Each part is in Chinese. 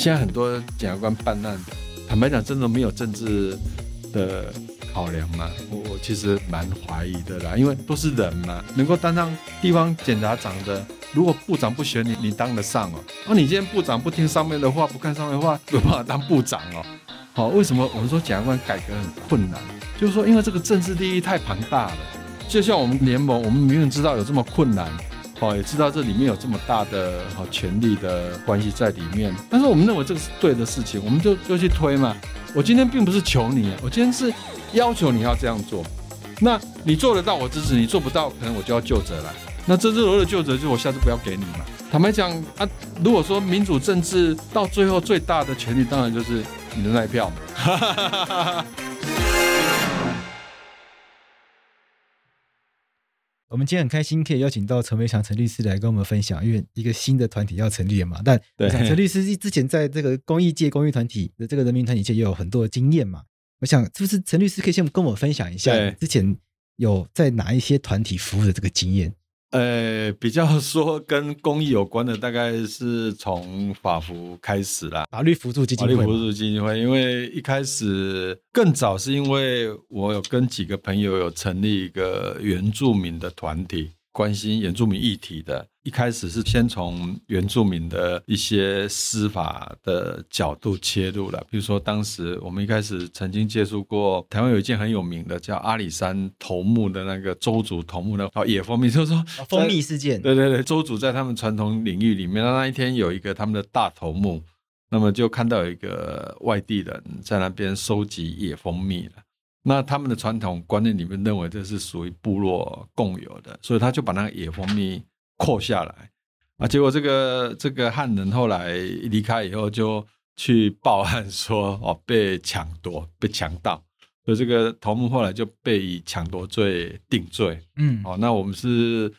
现在很多检察官办案，坦白讲，真的没有政治的考量吗？我我其实蛮怀疑的啦，因为都是人嘛，能够当上地方检察长的，如果部长不选你，你当得上哦？那你今天部长不听上面的话，不看上面的话，有办法当部长哦？好，为什么我们说检察官改革很困难？就是说，因为这个政治利益太庞大了。就像我们联盟，我们明明知道有这么困难，哦，也知道这里面有这么大的哦权力的关系在里面，但是我们认为这个是对的事情，我们就就去推嘛。我今天并不是求你，我今天是要求你要这样做。那你做得到，我支持；你做不到，可能我就要就责了。那这次我的就责，就我下次不要给你嘛。坦白讲啊，如果说民主政治到最后最大的权力，当然就是你的那一票嘛。我们今天很开心可以邀请到陈伟强陈律师来跟我们分享，因为一个新的团体要成立了嘛。但陈律师之前在这个公益界、公益团体的这个人民团体界也有很多的经验嘛。我想，是不是陈律师可以先跟我们分享一下，之前有在哪一些团体服务的这个经验？呃，比较说跟公益有关的，大概是从法服开始啦，法律辅助基金会。法律辅助基金会，因为一开始更早是因为我有跟几个朋友有成立一个原住民的团体。关心原住民议题的，一开始是先从原住民的一些司法的角度切入了。比如说，当时我们一开始曾经接触过台湾有一件很有名的叫阿里山头目的那个周族头目的哦野蜂蜜，就是说蜂蜜事件。对对对，周族在他们传统领域里面，那一天有一个他们的大头目，那么就看到有一个外地人在那边收集野蜂蜜了。那他们的传统观念里面认为这是属于部落共有的，所以他就把那个野蜂蜜扣下来啊。结果这个这个汉人后来离开以后，就去报案说 哦被抢夺、被强盗，所以这个头目后来就被以抢夺罪定罪。嗯，哦，那我们是。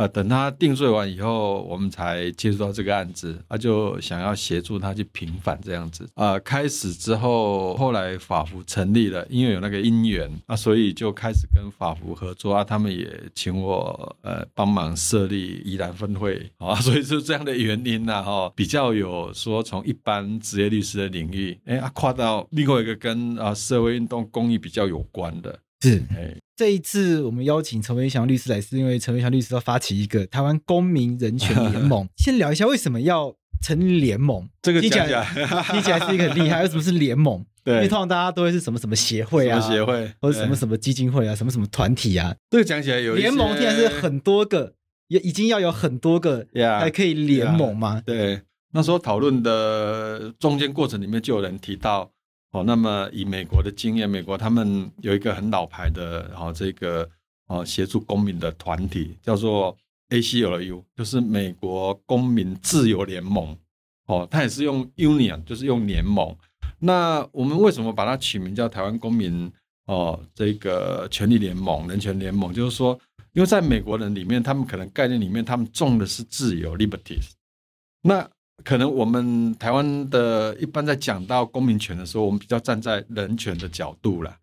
呃，等他定罪完以后，我们才接触到这个案子，他、啊、就想要协助他去平反这样子。啊、呃，开始之后，后来法服成立了，因为有那个因缘啊，所以就开始跟法服合作啊。他们也请我呃帮忙设立宜兰分会啊，所以就这样的原因呐、啊、哈，比较有说从一般职业律师的领域，哎啊跨到另外一个跟啊社会运动公益比较有关的。是，哎，这一次我们邀请陈维祥律师来，是因为陈维祥律师要发起一个台湾公民人权联盟。先聊一下为什么要成立联盟？这个听起来 听起来是一个很厉害，为什么是联盟？对，因为通常大家都会是什么什么协会啊，什么协会，或者什么什么基金会啊，什么什么团体啊。这个讲起来有联盟，听起来是很多个，也已经要有很多个才可以联盟吗？对，那时候讨论的中间过程里面就有人提到。哦，那么以美国的经验，美国他们有一个很老牌的，然后这个哦协助公民的团体叫做 ACLU，就是美国公民自由联盟。哦，它也是用 Union，就是用联盟。那我们为什么把它取名叫台湾公民哦这个权利联盟、人权联盟？就是说，因为在美国人里面，他们可能概念里面，他们重的是自由 （liberties）。那可能我们台湾的一般在讲到公民权的时候，我们比较站在人权的角度啦。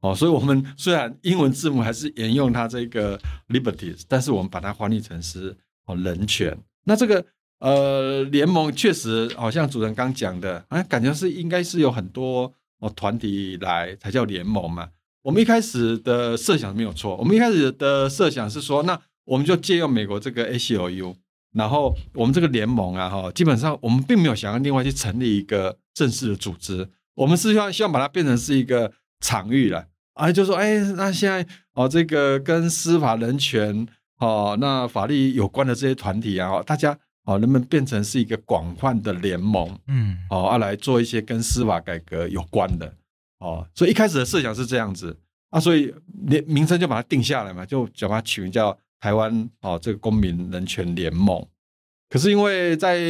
哦，所以我们 虽然英文字母还是沿用它这个 liberties，但是我们把它翻译成是哦人权。那这个呃联盟确实好像主人刚讲的，啊，感觉是应该是有很多哦团体来才叫联盟嘛。我们一开始的设想没有错，我们一开始的设想是说，那我们就借用美国这个 ACLU。然后我们这个联盟啊，哈，基本上我们并没有想要另外去成立一个正式的组织，我们是希望希望把它变成是一个场域了，啊，就说，哎，那现在哦，这个跟司法人权哦，那法律有关的这些团体啊，大家哦，能不能变成是一个广泛的联盟？嗯，哦，啊，来做一些跟司法改革有关的，哦，所以一开始的设想是这样子啊，所以名名称就把它定下来嘛，就把它取名叫。台湾哦，这个公民人权联盟，可是因为在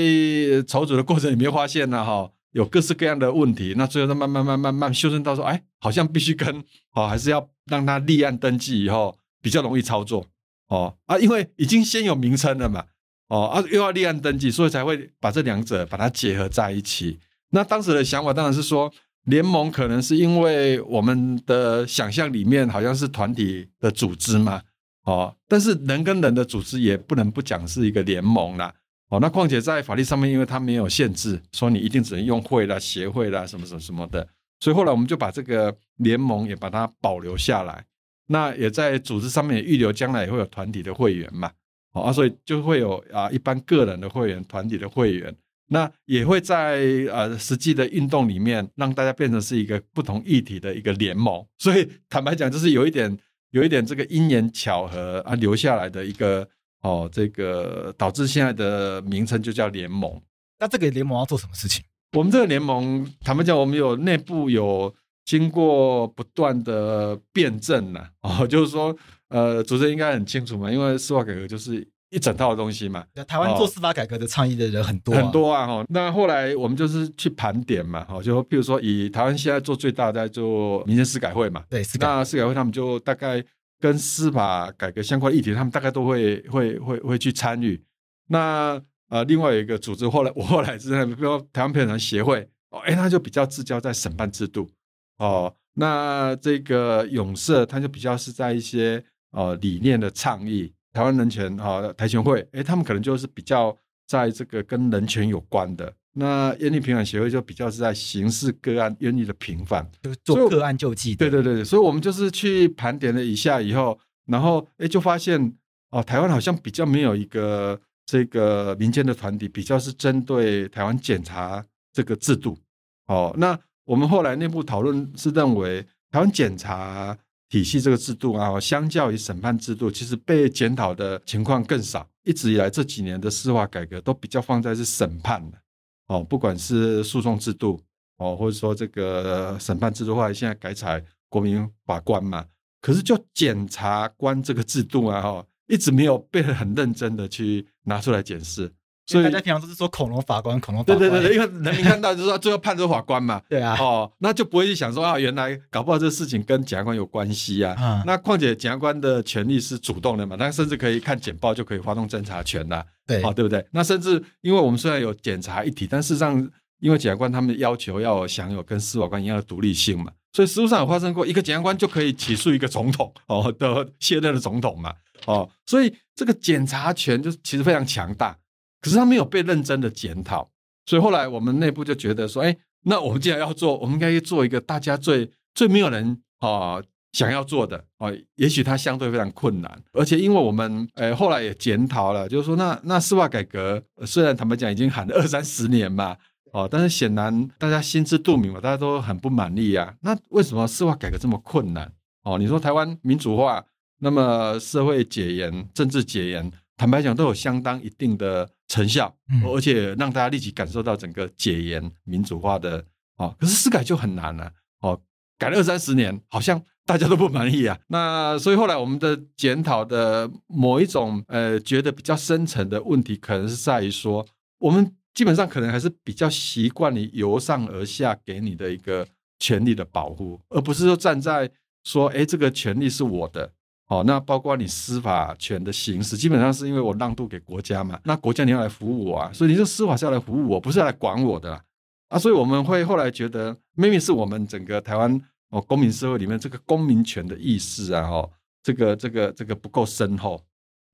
筹组的过程里面发现呢，哈，有各式各样的问题，那最后慢慢慢慢慢修正到说，哎，好像必须跟哦，还是要让他立案登记以后比较容易操作哦啊，因为已经先有名称了嘛，哦啊又要立案登记，所以才会把这两者把它结合在一起。那当时的想法当然是说，联盟可能是因为我们的想象里面好像是团体的组织嘛。哦，但是人跟人的组织也不能不讲是一个联盟啦。哦，那况且在法律上面，因为它没有限制，说你一定只能用会啦、协会啦、什么什么什么的，所以后来我们就把这个联盟也把它保留下来。那也在组织上面也预留，将来也会有团体的会员嘛，啊，所以就会有啊一般个人的会员、团体的会员，那也会在呃实际的运动里面让大家变成是一个不同议题的一个联盟。所以坦白讲，就是有一点有一点这个因缘巧合啊留下来的一个。哦，这个导致现在的名称就叫联盟。那这个联盟要做什么事情？我们这个联盟，坦白讲，我们有内部有经过不断的辩证了。哦，就是说，呃，主持人应该很清楚嘛，因为司法改革就是一整套的东西嘛。台湾做司法改革的倡议的人很多、啊、很多啊。哈，那后来我们就是去盘点嘛。哈，就譬如说，以台湾现在做最大的在做民间司改会嘛。对，那司改会他们就大概。跟司法改革相关的议题，他们大概都会会会会去参与。那呃，另外有一个组织，后来 我后来知道，比如说台湾陪审团协会，哦，哎，他就比较聚焦在审判制度。哦，那这个永社，他就比较是在一些呃理念的倡议。台湾人权啊、哦，台权会，哎，他们可能就是比较在这个跟人权有关的。那冤狱平反协会就比较是在刑事个案冤狱的平反，就做个案救济。对对对，所以我们就是去盘点了一下以后，然后哎就发现哦，台湾好像比较没有一个这个民间的团体，比较是针对台湾检察这个制度。哦，那我们后来内部讨论是认为，台湾检察体系这个制度啊，相较于审判制度，其实被检讨的情况更少。一直以来这几年的司法改革都比较放在是审判的。哦，不管是诉讼制度哦，或者说这个审判制度，后来现在改采国民法官嘛，可是就检察官这个制度啊，哈，一直没有被很认真的去拿出来检视。所以大家平常都是说恐龙法官，恐龙法官。对对对，因为人民看到就是说最后判出法官嘛。对啊。哦，那就不会去想说啊，原来搞不好这个事情跟检察官有关系啊。嗯。那况且检察官的权利是主动的嘛，他甚至可以看简报就可以发动侦查权啦。对。哦，对不对？那甚至因为我们虽然有检察一体，但事实上因为检察官他们要求要享有跟司法官一样的独立性嘛，所以实务上有发生过一个检察官就可以起诉一个总统哦的卸任的总统嘛。哦，所以这个检察权就其实非常强大。可是他没有被认真的检讨，所以后来我们内部就觉得说，哎，那我们既然要做，我们应该做一个大家最最没有人啊、想要做的啊、也许它相对非常困难，而且因为我们呃后来也检讨了，就是说那那司法改革虽然坦白讲已经喊了二三十年嘛，哦、但是显然大家心知肚明嘛，大家都很不满意啊。那为什么司法改革这么困难？哦、你说台湾民主化，那么社会解严、政治解严。坦白讲，都有相当一定的成效，而且让大家立即感受到整个解严民主化的哦。可是私改就很难了哦，改了二三十年，好像大家都不满意啊。那所以后来我们的检讨的某一种呃，觉得比较深层的问题，可能是在于说，我们基本上可能还是比较习惯你由上而下给你的一个权利的保护，而不是说站在说，哎，这个权利是我的。哦，那包括你司法权的行使，基本上是因为我让渡给国家嘛，那国家你要来服务我啊，所以你这司法是要来服务我，不是要来管我的啊，所以我们会后来觉得，maybe 是我们整个台湾哦公民社会里面这个公民权的意识啊，哦，这个这个这个不够深厚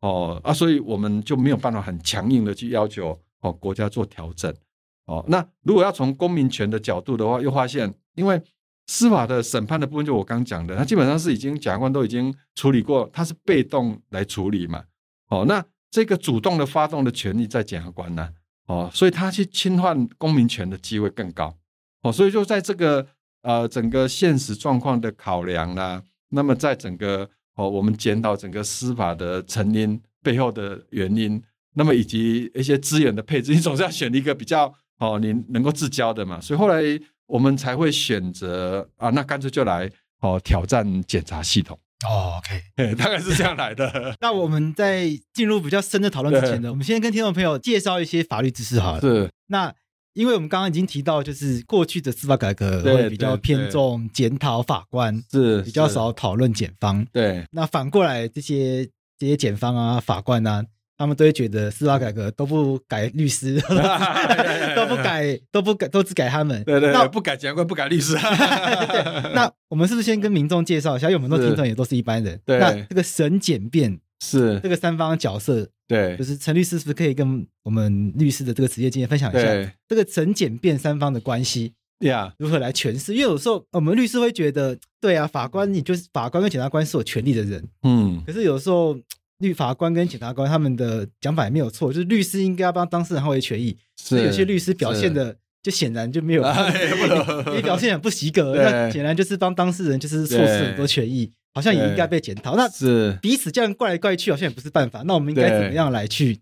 哦啊，所以我们就没有办法很强硬的去要求哦国家做调整哦。那如果要从公民权的角度的话，又发现因为。司法的审判的部分，就我刚讲的，他基本上是已经检察官都已经处理过，他是被动来处理嘛。哦，那这个主动的发动的权利在检察官呢，哦，所以他去侵犯公民权的机会更高。哦，所以就在这个呃整个现实状况的考量啦，那么在整个哦我们检讨整个司法的成因背后的原因，那么以及一些资源的配置，你总是要选一个比较哦你能够自交的嘛。所以后来。我们才会选择啊，那干脆就来哦挑战检查系统哦，OK，大概是这样来的。那我们在进入比较深的讨论之前呢，我们先跟听众朋友介绍一些法律知识好了。是。那因为我们刚刚已经提到，就是过去的司法改革会比较偏重检讨法官，是比较少讨论检方。对。那反过来，这些这些检方啊、法官啊。他们都会觉得司法改革都不改律师，都不改，都不改，都只改他们。对对，那不改检察官，不改律师。那我们是不是先跟民众介绍一下？因为我们很多听众也都是一般人。对。那这个审检辩是这个三方角色对，就是陈律师是不是可以跟我们律师的这个职业经验分享一下，这个审检辩三方的关系，对啊，如何来诠释？因为有时候我们律师会觉得，对啊，法官你就是法官跟检察官是有权利的人，嗯，可是有时候律法官跟检察官他们的讲法也没有错，就是律师应该要帮当事人捍卫权益，是有些律师表现的。就显然就没有，你表现很不及格，那显然就是帮当事人就是错失很多权益，好像也应该被检讨。那是彼此这样怪来怪去，好像也不是办法。那我们应该怎么样来去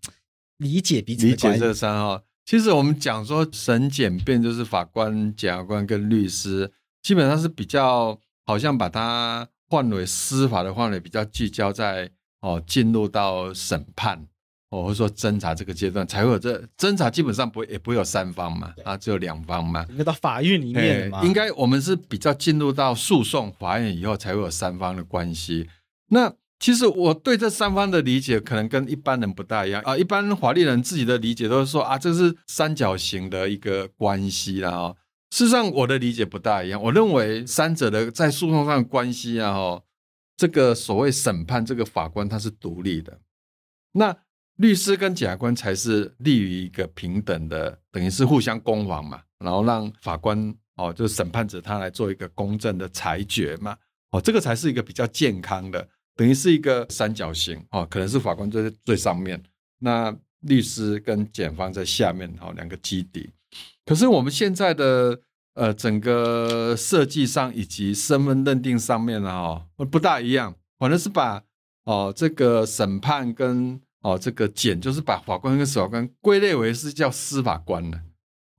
理解彼此？理解这三号。其实我们讲说审检辩就是法官、检察官跟律师，基本上是比较好像把它换为司法的范围，比较聚焦在哦进入到审判。或者说侦查这个阶段才会有这侦查，基本上不会也不会有三方嘛，啊，只有两方嘛。应该到法院里面嘛。应该我们是比较进入到诉讼法院以后才会有三方的关系。那其实我对这三方的理解可能跟一般人不大一样啊。一般法律人自己的理解都是说啊，这是三角形的一个关系啦。哦，事实上我的理解不大一样。我认为三者的在诉讼上的关系啊，哈，这个所谓审判这个法官他是独立的。那律师跟检察官才是立于一个平等的，等于是互相攻防嘛，然后让法官哦，就是审判者他来做一个公正的裁决嘛，哦，这个才是一个比较健康的，等于是一个三角形哦，可能是法官在最上面，那律师跟检方在下面哦，两个基底。可是我们现在的呃整个设计上以及身份认定上面呢，哦，不大一样，反正是把哦这个审判跟哦，这个检就是把法官跟司法官归类为是叫司法官的，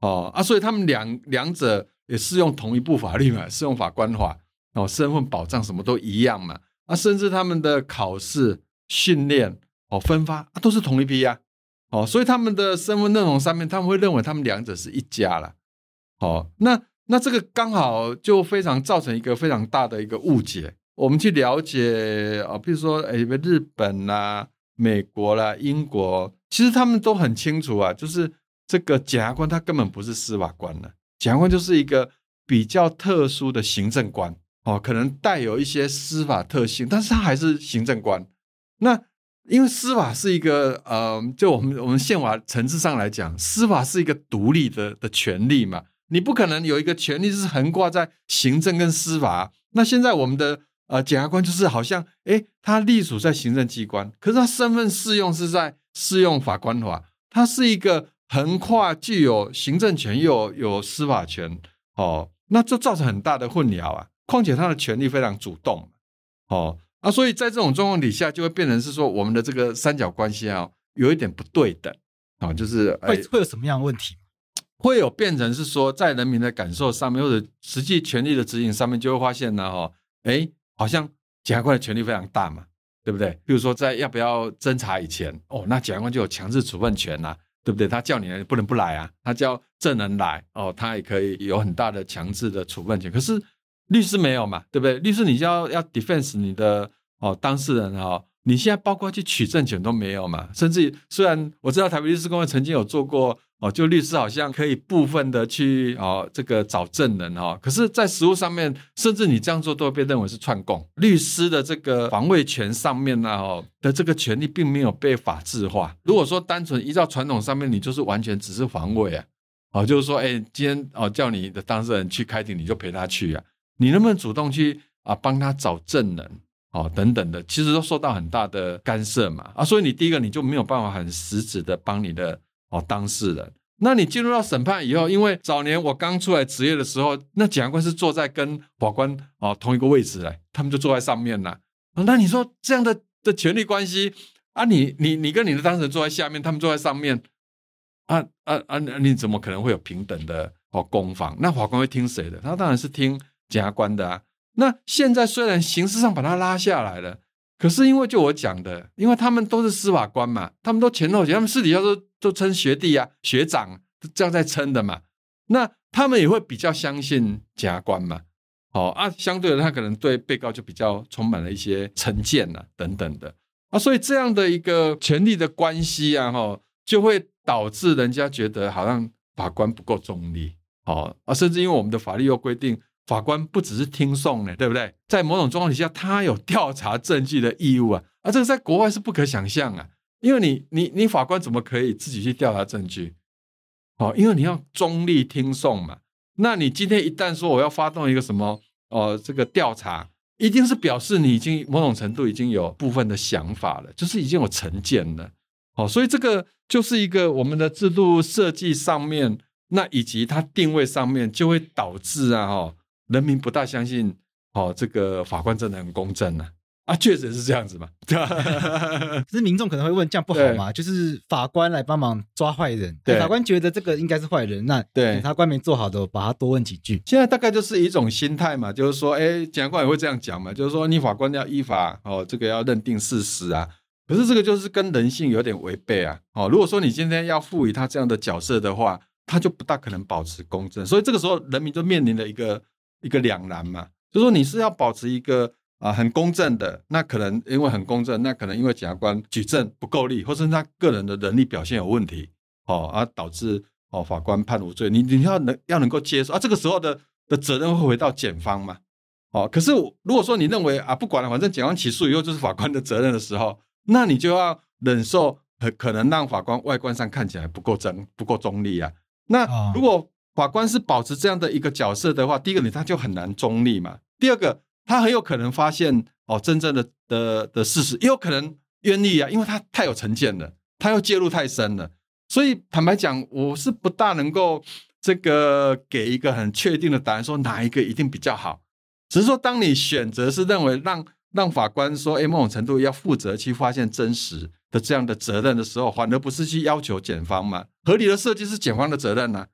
哦啊，所以他们两两者也适用同一部法律嘛，适用法官法，哦，身份保障什么都一样嘛，啊，甚至他们的考试、训练、哦分发啊都是同一批呀，哦，所以他们的身份认同上面，他们会认为他们两者是一家了，哦，那那这个刚好就非常造成一个非常大的一个误解，我们去了解啊，比如说哎，日本啊。美国啦，英国，其实他们都很清楚啊，就是这个检察官他根本不是司法官了，检察官就是一个比较特殊的行政官哦，可能带有一些司法特性，但是他还是行政官。那因为司法是一个呃，就我们我们宪法层次上来讲，司法是一个独立的的权利嘛，你不可能有一个权利是横挂在行政跟司法。那现在我们的。呃，检察官就是好像，诶，他隶属在行政机关，可是他身份适用是在适用法官法，他是一个横跨具有行政权又有，有司法权，哦，那就造成很大的混淆啊。况且他的权力非常主动，哦，啊，所以在这种状况底下，就会变成是说我们的这个三角关系啊，有一点不对等，啊、哦，就是会会有什么样的问题？会有变成是说，在人民的感受上面，或者实际权力的指引上面，就会发现呢，哈、哦，诶好像检察官的权力非常大嘛，对不对？比如说在要不要侦查以前，哦，那检察官就有强制处分权呐、啊，对不对？他叫你来不能不来啊，他叫证人来，哦，他也可以有很大的强制的处分权。可是律师没有嘛，对不对？律师你就要要 defense 你的哦当事人哦，你现在包括去取证权都没有嘛，甚至虽然我知道台北律师公会曾经有做过。哦，就律师好像可以部分的去哦，这个找证人哦，可是，在实务上面，甚至你这样做都会被认为是串供。律师的这个防卫权上面呢，哦的这个权利并没有被法制化。如果说单纯依照传统上面，你就是完全只是防卫啊，哦，就是说，哎，今天哦叫你的当事人去开庭，你就陪他去啊，你能不能主动去啊帮他找证人哦等等的，其实都受到很大的干涉嘛啊，所以你第一个你就没有办法很实质的帮你的。哦，当事人，那你进入到审判以后，因为早年我刚出来职业的时候，那检察官是坐在跟法官哦同一个位置来，他们就坐在上面了。那你说这样的的权力关系啊你，你你跟你的当事人坐在下面，他们坐在上面，啊啊啊，你怎么可能会有平等的哦攻防？那法官会听谁的？他当然是听检察官的啊。那现在虽然形式上把他拉下来了。可是因为就我讲的，因为他们都是司法官嘛，他们都前后，他们私底下都都称学弟啊、学长这样在称的嘛，那他们也会比较相信检察官嘛，哦啊，相对的他可能对被告就比较充满了一些成见啊等等的。啊，所以这样的一个权力的关系啊，哈，就会导致人家觉得好像法官不够中立，哦啊，甚至因为我们的法律又规定。法官不只是听讼呢，对不对？在某种状况底下，他有调查证据的义务啊，而这个在国外是不可想象啊。因为你你你法官怎么可以自己去调查证据？哦，因为你要中立听讼嘛。那你今天一旦说我要发动一个什么哦、呃，这个调查，一定是表示你已经某种程度已经有部分的想法了，就是已经有成见了。哦，所以这个就是一个我们的制度设计上面，那以及它定位上面，就会导致啊，哈，人民不大相信，哦，这个法官真的很公正呢。啊，确实是这样子嘛。可是民众可能会问，这样不好嘛？就是法官来帮忙抓坏人，对，法官觉得这个应该是坏人，那检察官没做好的，把他多问几句。现在大概就是一种心态嘛，就是说，哎，检察官也会这样讲嘛，就是说，你法官要依法，哦，这个要认定事实啊。可是这个就是跟人性有点违背啊。哦，如果说你今天要赋予他这样的角色的话，他就不大可能保持公正，所以这个时候人民就面临了一个一个两难嘛，就是说你是要保持一个。啊，很公正的，那可能因为很公正，那可能因为检察官举证不够力，或是他个人的能力表现有问题，哦，而导致哦法官判无罪。你你要能要能够接受啊，这个时候的的责任会回到检方嘛？哦，可是如果说你认为啊，不管了，反正检方起诉以后就是法官的责任的时候，那你就要忍受可能让法官外观上看起来不够真、不够中立啊。那如果法官是保持这样的一个角色的话，第一个你他就很难中立嘛。第二个。他很有可能发现哦，真正的的的事实，也有可能冤狱啊，因为他太有成见了，他又介入太深了，所以坦白讲，我是不大能够这个给一个很确定的答案，说哪一个一定比较好。只是说，当你选择是认为让让法官说，哎，某种程度要负责去发现真实的这样的责任的时候，反而不是去要求检方嘛？合理的设计是检方的责任呢、啊。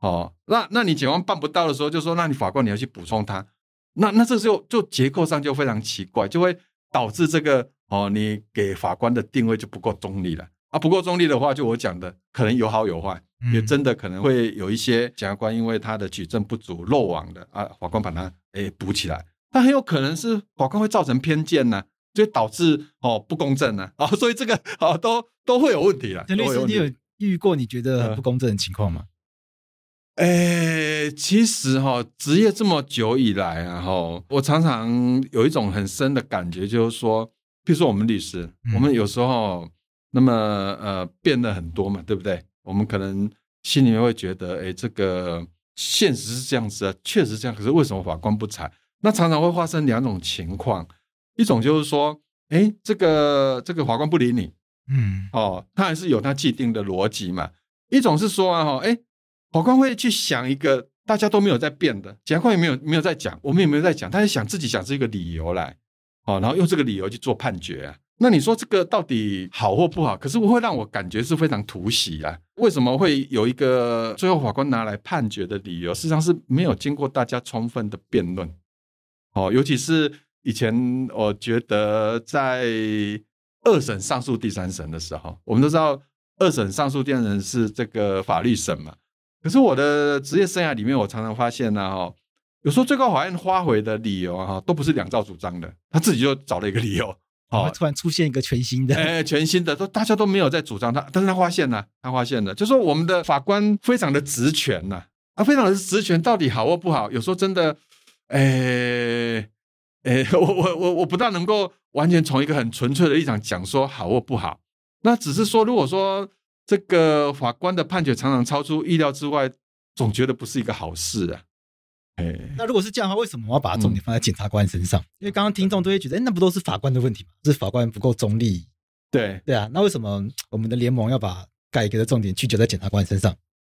哦，那那你检方办不到的时候，就说那你法官你要去补充他。那那这时候就结构上就非常奇怪，就会导致这个哦，你给法官的定位就不够中立了啊！不够中立的话，就我讲的，可能有好有坏，嗯、也真的可能会有一些检察官因为他的举证不足漏网的啊，法官把他诶补起来，但很有可能是法官会造成偏见呢、啊，就导致哦不公正呢啊，所以这个哦都都会有问题了。陈律师，你有遇过你觉得不公正的情况吗？嗯诶、欸，其实哈，职业这么久以来啊，哈，我常常有一种很深的感觉，就是说，比如说我们律师，嗯、我们有时候那么呃变了很多嘛，对不对？我们可能心里面会觉得，诶、欸，这个现实是这样子啊，确实这样。可是为什么法官不裁？那常常会发生两种情况，一种就是说，诶、欸，这个这个法官不理你，嗯，哦，他还是有他既定的逻辑嘛。一种是说啊，哈，诶。法官会去想一个大家都没有在变的，检察官也没有没有在讲，我们也没有在讲，他在想自己想出一个理由来，哦，然后用这个理由去做判决啊。那你说这个到底好或不好？可是我会让我感觉是非常突袭啊。为什么会有一个最后法官拿来判决的理由，事实上是没有经过大家充分的辩论。哦，尤其是以前我觉得在二审、上诉、第三审的时候，我们都知道二审、上诉、第三审是这个法律审嘛。可是我的职业生涯里面，我常常发现呢，哈，有时候最高法院发回的理由哈，都不是两造主张的，他自己就找了一个理由，哦，突然出现一个全新的，哎，全新的，都大家都没有在主张他，但是他发现了，他发现了，就说我们的法官非常的职权呐，啊，非常的职权，到底好或不好？有时候真的，哎，哎，我我我我不大能够完全从一个很纯粹的立场讲说好或不好，那只是说，如果说。这个法官的判决常常超出意料之外，总觉得不是一个好事啊。哎，那如果是这样的话，为什么我要把重点放在检察官身上？嗯、因为刚刚听众都会觉得，哎，那不都是法官的问题吗？是法官不够中立。对对啊，那为什么我们的联盟要把改革的重点聚焦在检察官身上？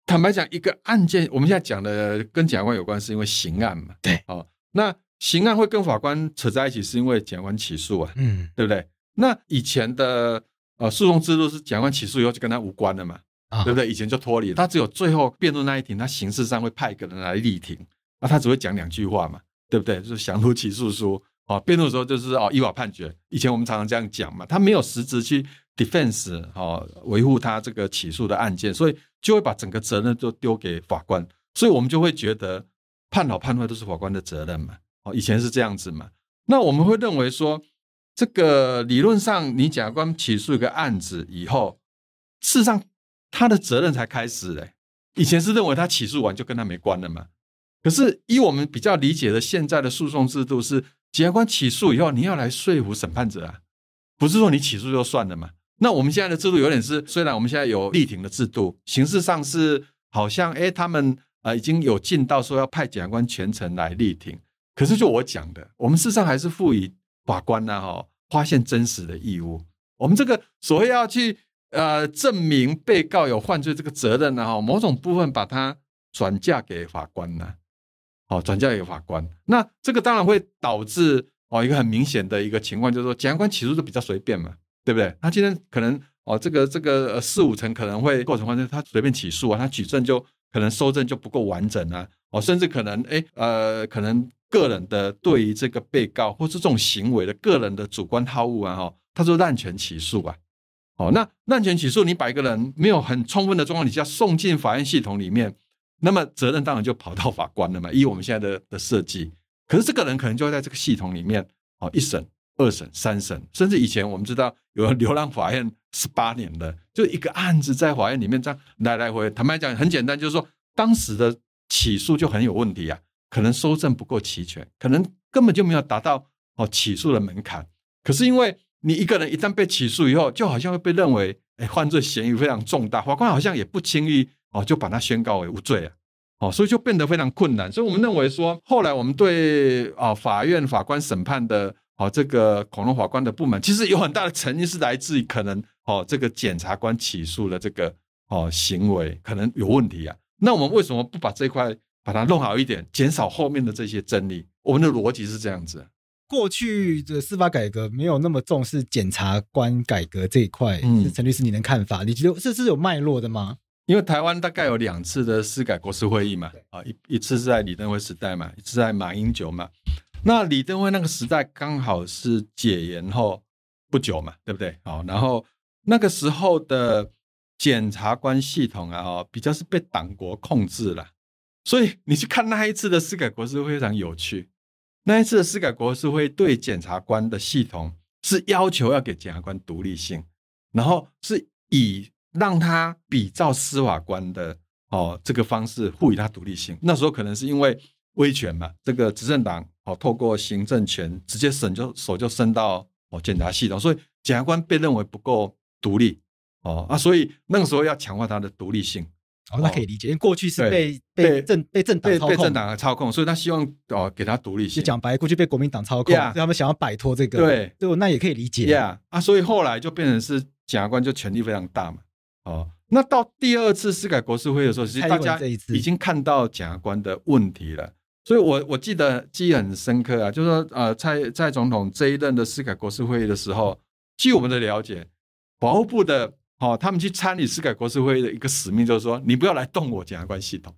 坦白讲，一个案件我们现在讲的跟检察官有关，是因为刑案嘛。对，哦，那刑案会跟法官扯在一起，是因为检察官起诉啊。嗯，对不对？那以前的。呃，诉讼制度是检察官起诉以后就跟他无关了嘛，啊、对不对？以前就脱离了，他只有最后辩论那一庭，他形式上会派一个人来力挺，那他只会讲两句话嘛，对不对？就是详读起诉书，哦，辩论的时候就是哦依法判决。以前我们常常这样讲嘛，他没有实质去 defense 哦维护他这个起诉的案件，所以就会把整个责任都丢给法官，所以我们就会觉得判好判坏都是法官的责任嘛，哦，以前是这样子嘛，那我们会认为说。这个理论上，你检察官起诉一个案子以后，事实上他的责任才开始嘞。以前是认为他起诉完就跟他没关了嘛。可是以我们比较理解的现在的诉讼制度是，检察官起诉以后，你要来说服审判者啊，不是说你起诉就算了嘛。那我们现在的制度有点是，虽然我们现在有立挺的制度，形式上是好像哎，他们呃已经有尽到说要派检察官全程来力挺，可是就我讲的，我们事实上还是赋予法官呢哈发现真实的义务。我们这个所谓要去呃证明被告有犯罪这个责任呢哈，某种部分把它转嫁给法官呢，哦转嫁给法官，那这个当然会导致哦一个很明显的一个情况，就是说检察官起诉就比较随便嘛。对不对？他今天可能哦，这个这个四五成可能会构成犯罪，他随便起诉啊，他举证就可能收证就不够完整啊，哦，甚至可能哎呃，可能个人的对于这个被告或是这种行为的个人的主观好恶啊，哈，他说滥权起诉啊，哦，那滥权起诉，你把一个人没有很充分的状况底下送进法院系统里面，那么责任当然就跑到法官了嘛，以我们现在的的设计，可是这个人可能就会在这个系统里面哦一审。二审、三审，甚至以前我们知道有流浪法院十八年的，就一个案子在法院里面这样来来回回。坦白讲，很简单，就是说当时的起诉就很有问题啊，可能收证不够齐全，可能根本就没有达到哦起诉的门槛。可是因为你一个人一旦被起诉以后，就好像会被认为哎犯罪嫌疑非常重大，法官好像也不轻易哦就把他宣告为无罪啊，哦，所以就变得非常困难。所以我们认为说，后来我们对啊法院法官审判的。哦，这个恐龙法官的不满，其实有很大的成因是来自于可能哦，这个检察官起诉的这个哦行为可能有问题啊。那我们为什么不把这块把它弄好一点，减少后面的这些争议？我们的逻辑是这样子。过去的司法改革没有那么重视检察官改革这一块，嗯，陈律师，你的看法？你觉得这是有脉络的吗？因为台湾大概有两次的司改国事会议嘛，啊，一一次是在李登辉时代嘛，一次在马英九嘛。那李登辉那个时代刚好是解严后不久嘛，对不对？好，然后那个时候的检察官系统啊，哦，比较是被党国控制了，所以你去看那一次的司改国是会非常有趣。那一次的司改国是会对检察官的系统是要求要给检察官独立性，然后是以让他比照司法官的哦这个方式赋予他独立性。那时候可能是因为威权嘛，这个执政党。哦，透过行政权直接审就手就伸到哦检察系统，所以检察官被认为不够独立哦啊，所以那个时候要强化他的独立性哦，那可以理解，因为过去是被被政被政党被政党操控，所以他希望哦给他独立性。就讲白，过去被国民党操控，他们想要摆脱这个，对对，那也可以理解。呀啊，所以后来就变成是检察官就权力非常大嘛。哦，那到第二次司改国事会的时候，其实大家已经看到检察官的问题了。所以我，我我记得记忆很深刻啊，就是说，呃，蔡蔡总统这一任的司改国事会议的时候，据我们的了解，法务部的哦，他们去参与司改国是会的一个使命，就是说，你不要来动我检察官系统。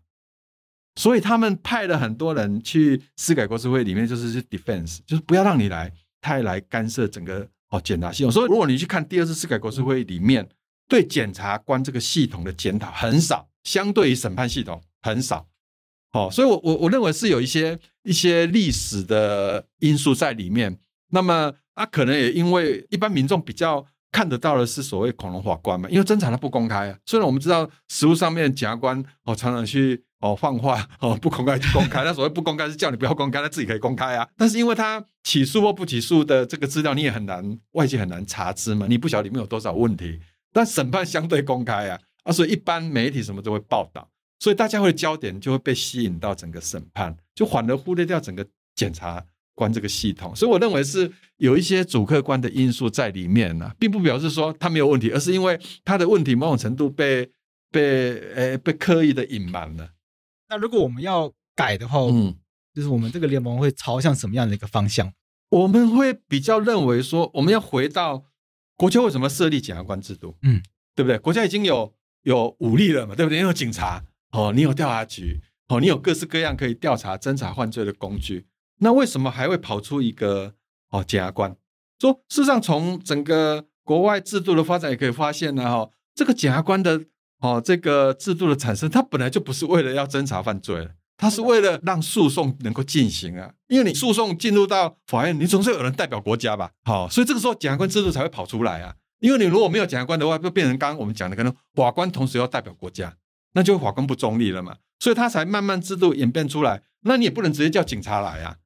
所以，他们派了很多人去司改国是会里面，就是去 defense，就是不要让你来太来干涉整个哦检察系统。所以，如果你去看第二次司改国是会里面，对检察官这个系统的检讨很少，相对于审判系统很少。哦，所以，我我我认为是有一些一些历史的因素在里面。那么，啊，可能也因为一般民众比较看得到的是所谓恐龙法官嘛，因为侦查它不公开啊。虽然我们知道实务上面检察官哦常常去哦放话 哦不公开就公开，那所谓不公开是叫你不要公开，他自己可以公开啊。但是因为他起诉或不起诉的这个资料，你也很难外界很难查知嘛，你不晓得里面有多少问题。但审判相对公开啊，啊，所以一般媒体什么都会报道。所以大家会焦点就会被吸引到整个审判，就反而忽略掉整个检查官这个系统。所以我认为是有一些主客观的因素在里面呢、啊，并不表示说他没有问题，而是因为他的问题某种程度被被呃被刻意的隐瞒了。那如果我们要改的话，嗯，就是我们这个联盟会朝向什么样的一个方向？我们会比较认为说，我们要回到国家为什么设立检察官制度？嗯，对不对？国家已经有有武力了嘛，对不对？因为有警察。哦，你有调查局，哦，你有各式各样可以调查、侦查犯罪的工具，那为什么还会跑出一个哦检察官？说事实上，从整个国外制度的发展也可以发现呢，哈，这个检察官的哦这个制度的产生，它本来就不是为了要侦查犯罪，它是为了让诉讼能够进行啊。因为你诉讼进入到法院，你总是有人代表国家吧？好，所以这个时候检察官制度才会跑出来啊。因为你如果没有检察官的话，就变成刚刚我们讲的，可能法官同时要代表国家。那就法官不中立了嘛，所以他才慢慢制度演变出来。那你也不能直接叫警察来啊，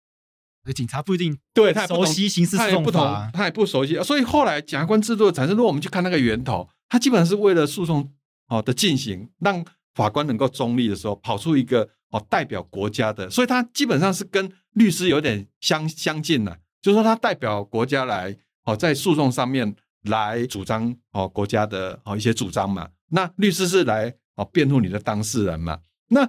警察不一定对他熟悉刑事诉讼法，他也不熟悉，所以后来检察官制度的产生，如果我们去看那个源头，他基本上是为了诉讼哦的进行，让法官能够中立的时候，跑出一个哦代表国家的，所以他基本上是跟律师有点相相近的，就是说他代表国家来哦在诉讼上面来主张哦国家的哦一些主张嘛，那律师是来哦辩护你的当事人嘛，那。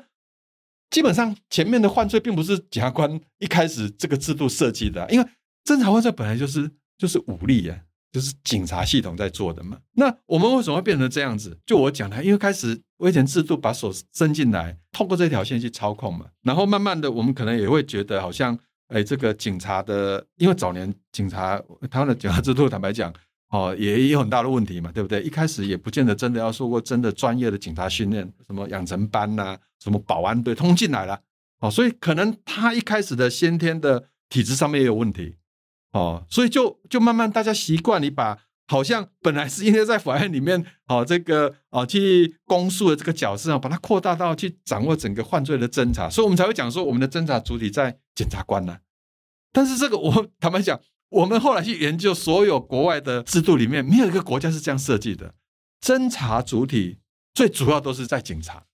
基本上前面的犯罪并不是检察官一开始这个制度设计的，因为侦查犯罪本来就是就是武力啊，就是警察系统在做的嘛。那我们为什么会变成这样子？就我讲的，因为开始威权制度把手伸进来，透过这条线去操控嘛。然后慢慢的，我们可能也会觉得好像，哎，这个警察的，因为早年警察台湾的警察制度，坦白讲。哦，也有很大的问题嘛，对不对？一开始也不见得真的要受过真的专业的警察训练，什么养成班呐、什么保安队通进来了，哦，所以可能他一开始的先天的体质上面也有问题，哦，所以就就慢慢大家习惯你把好像本来是应该在法院里面，哦，这个哦去公诉的这个角色啊，把它扩大到去掌握整个犯罪的侦查，所以我们才会讲说我们的侦查主体在检察官呢、但是这个我坦白讲。我们后来去研究所有国外的制度里面，没有一个国家是这样设计的。侦查主体最主要都是在警察。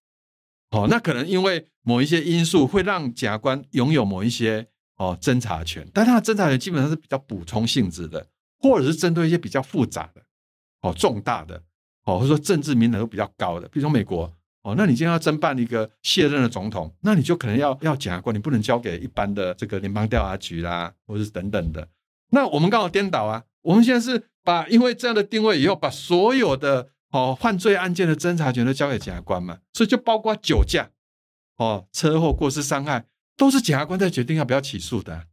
哦，那可能因为某一些因素会让检察官拥有某一些哦侦查权，但他的侦查权基本上是比较补充性质的，或者是针对一些比较复杂的、哦重大的、哦或者说政治敏感度比较高的，比如说美国。哦，那你今天要侦办一个卸任的总统，那你就可能要要检察官，你不能交给一般的这个联邦调查局啦，或者是等等的。那我们刚好颠倒啊！我们现在是把因为这样的定位以后，把所有的哦犯罪案件的侦查权都交给检察官嘛，所以就包括酒驾、哦车祸、过失伤害，都是检察官在决定要不要起诉的，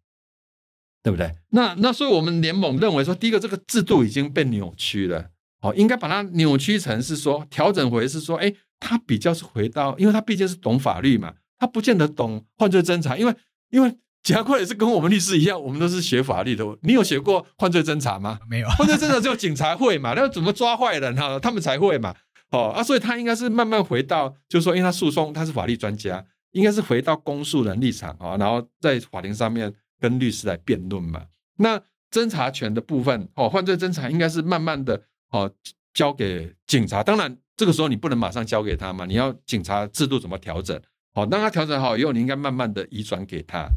对不对？那那所以我们联盟认为说，第一个这个制度已经被扭曲了，哦，应该把它扭曲成是说调整回是说，哎，他比较是回到，因为他毕竟是懂法律嘛，他不见得懂犯罪侦查，因为因为。检察官也是跟我们律师一样，我们都是学法律的。你有学过犯罪侦查吗？没有，犯罪侦查只有警察会嘛？那要怎么抓坏人哈？他们才会嘛？哦啊，所以他应该是慢慢回到，就是说，因为他诉讼他是法律专家，应该是回到公诉人立场啊，然后在法庭上面跟律师来辩论嘛。那侦查权的部分哦，犯罪侦查应该是慢慢的哦交给警察。当然，这个时候你不能马上交给他嘛，你要警察制度怎么调整？好，当他调整好以后，你应该慢慢的移转给他。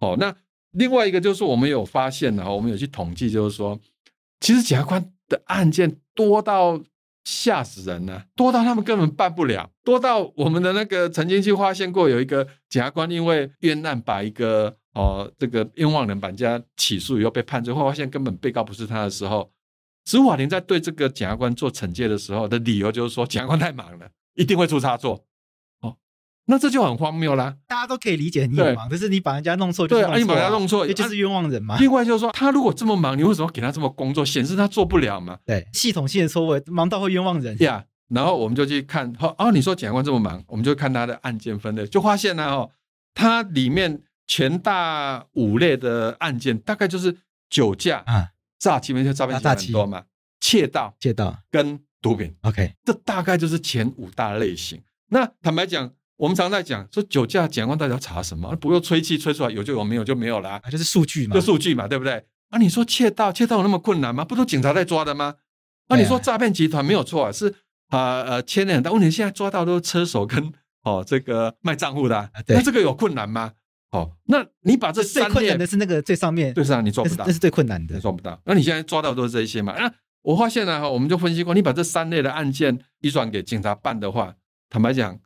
哦，那另外一个就是我们有发现的，我们有去统计，就是说，其实检察官的案件多到吓死人了，多到他们根本办不了，多到我们的那个曾经去发现过有一个检察官因为冤案把一个哦这个冤枉人把人家起诉以后被判罪，后发现根本被告不是他的时候，司法庭在对这个检察官做惩戒的时候的理由就是说检察官太忙了，一定会出差错。那这就很荒谬啦！大家都可以理解你很忙，可是你把人家弄错，对啊，你把人家弄错，也就是冤枉人嘛。另外就是说，他如果这么忙，你为什么给他这么工作？显示他做不了嘛？对，系统性的错误，忙到会冤枉人。呀，然后我们就去看，哦，你说检察官这么忙，我们就看他的案件分类，就发现呢，哦，他里面前大五类的案件，大概就是酒驾啊、诈欺，没错，诈骗很多嘛，窃盗、窃盗跟毒品。OK，这大概就是前五大类型。那坦白讲。我们常在讲说酒驾，检察官到底要查什么？不用吹气吹出来有就有，没有就没有啦，就是数据嘛，就数据嘛，对不对？啊，你说窃盗，窃盗有那么困难吗？不都警察在抓的吗？啊，你说诈骗集团没有错啊，是啊呃牵连很大。问题现在抓到都是车手跟哦这个卖账户的，啊，那这个有困难吗？哦，那你把这三最困难的是那个最上面，对上你抓不到，那是最困难的，抓不到。那你现在抓到都是这些嘛？那我发现呢，哈，我们就分析过，你把这三类的案件移转给警察办的话，坦白讲。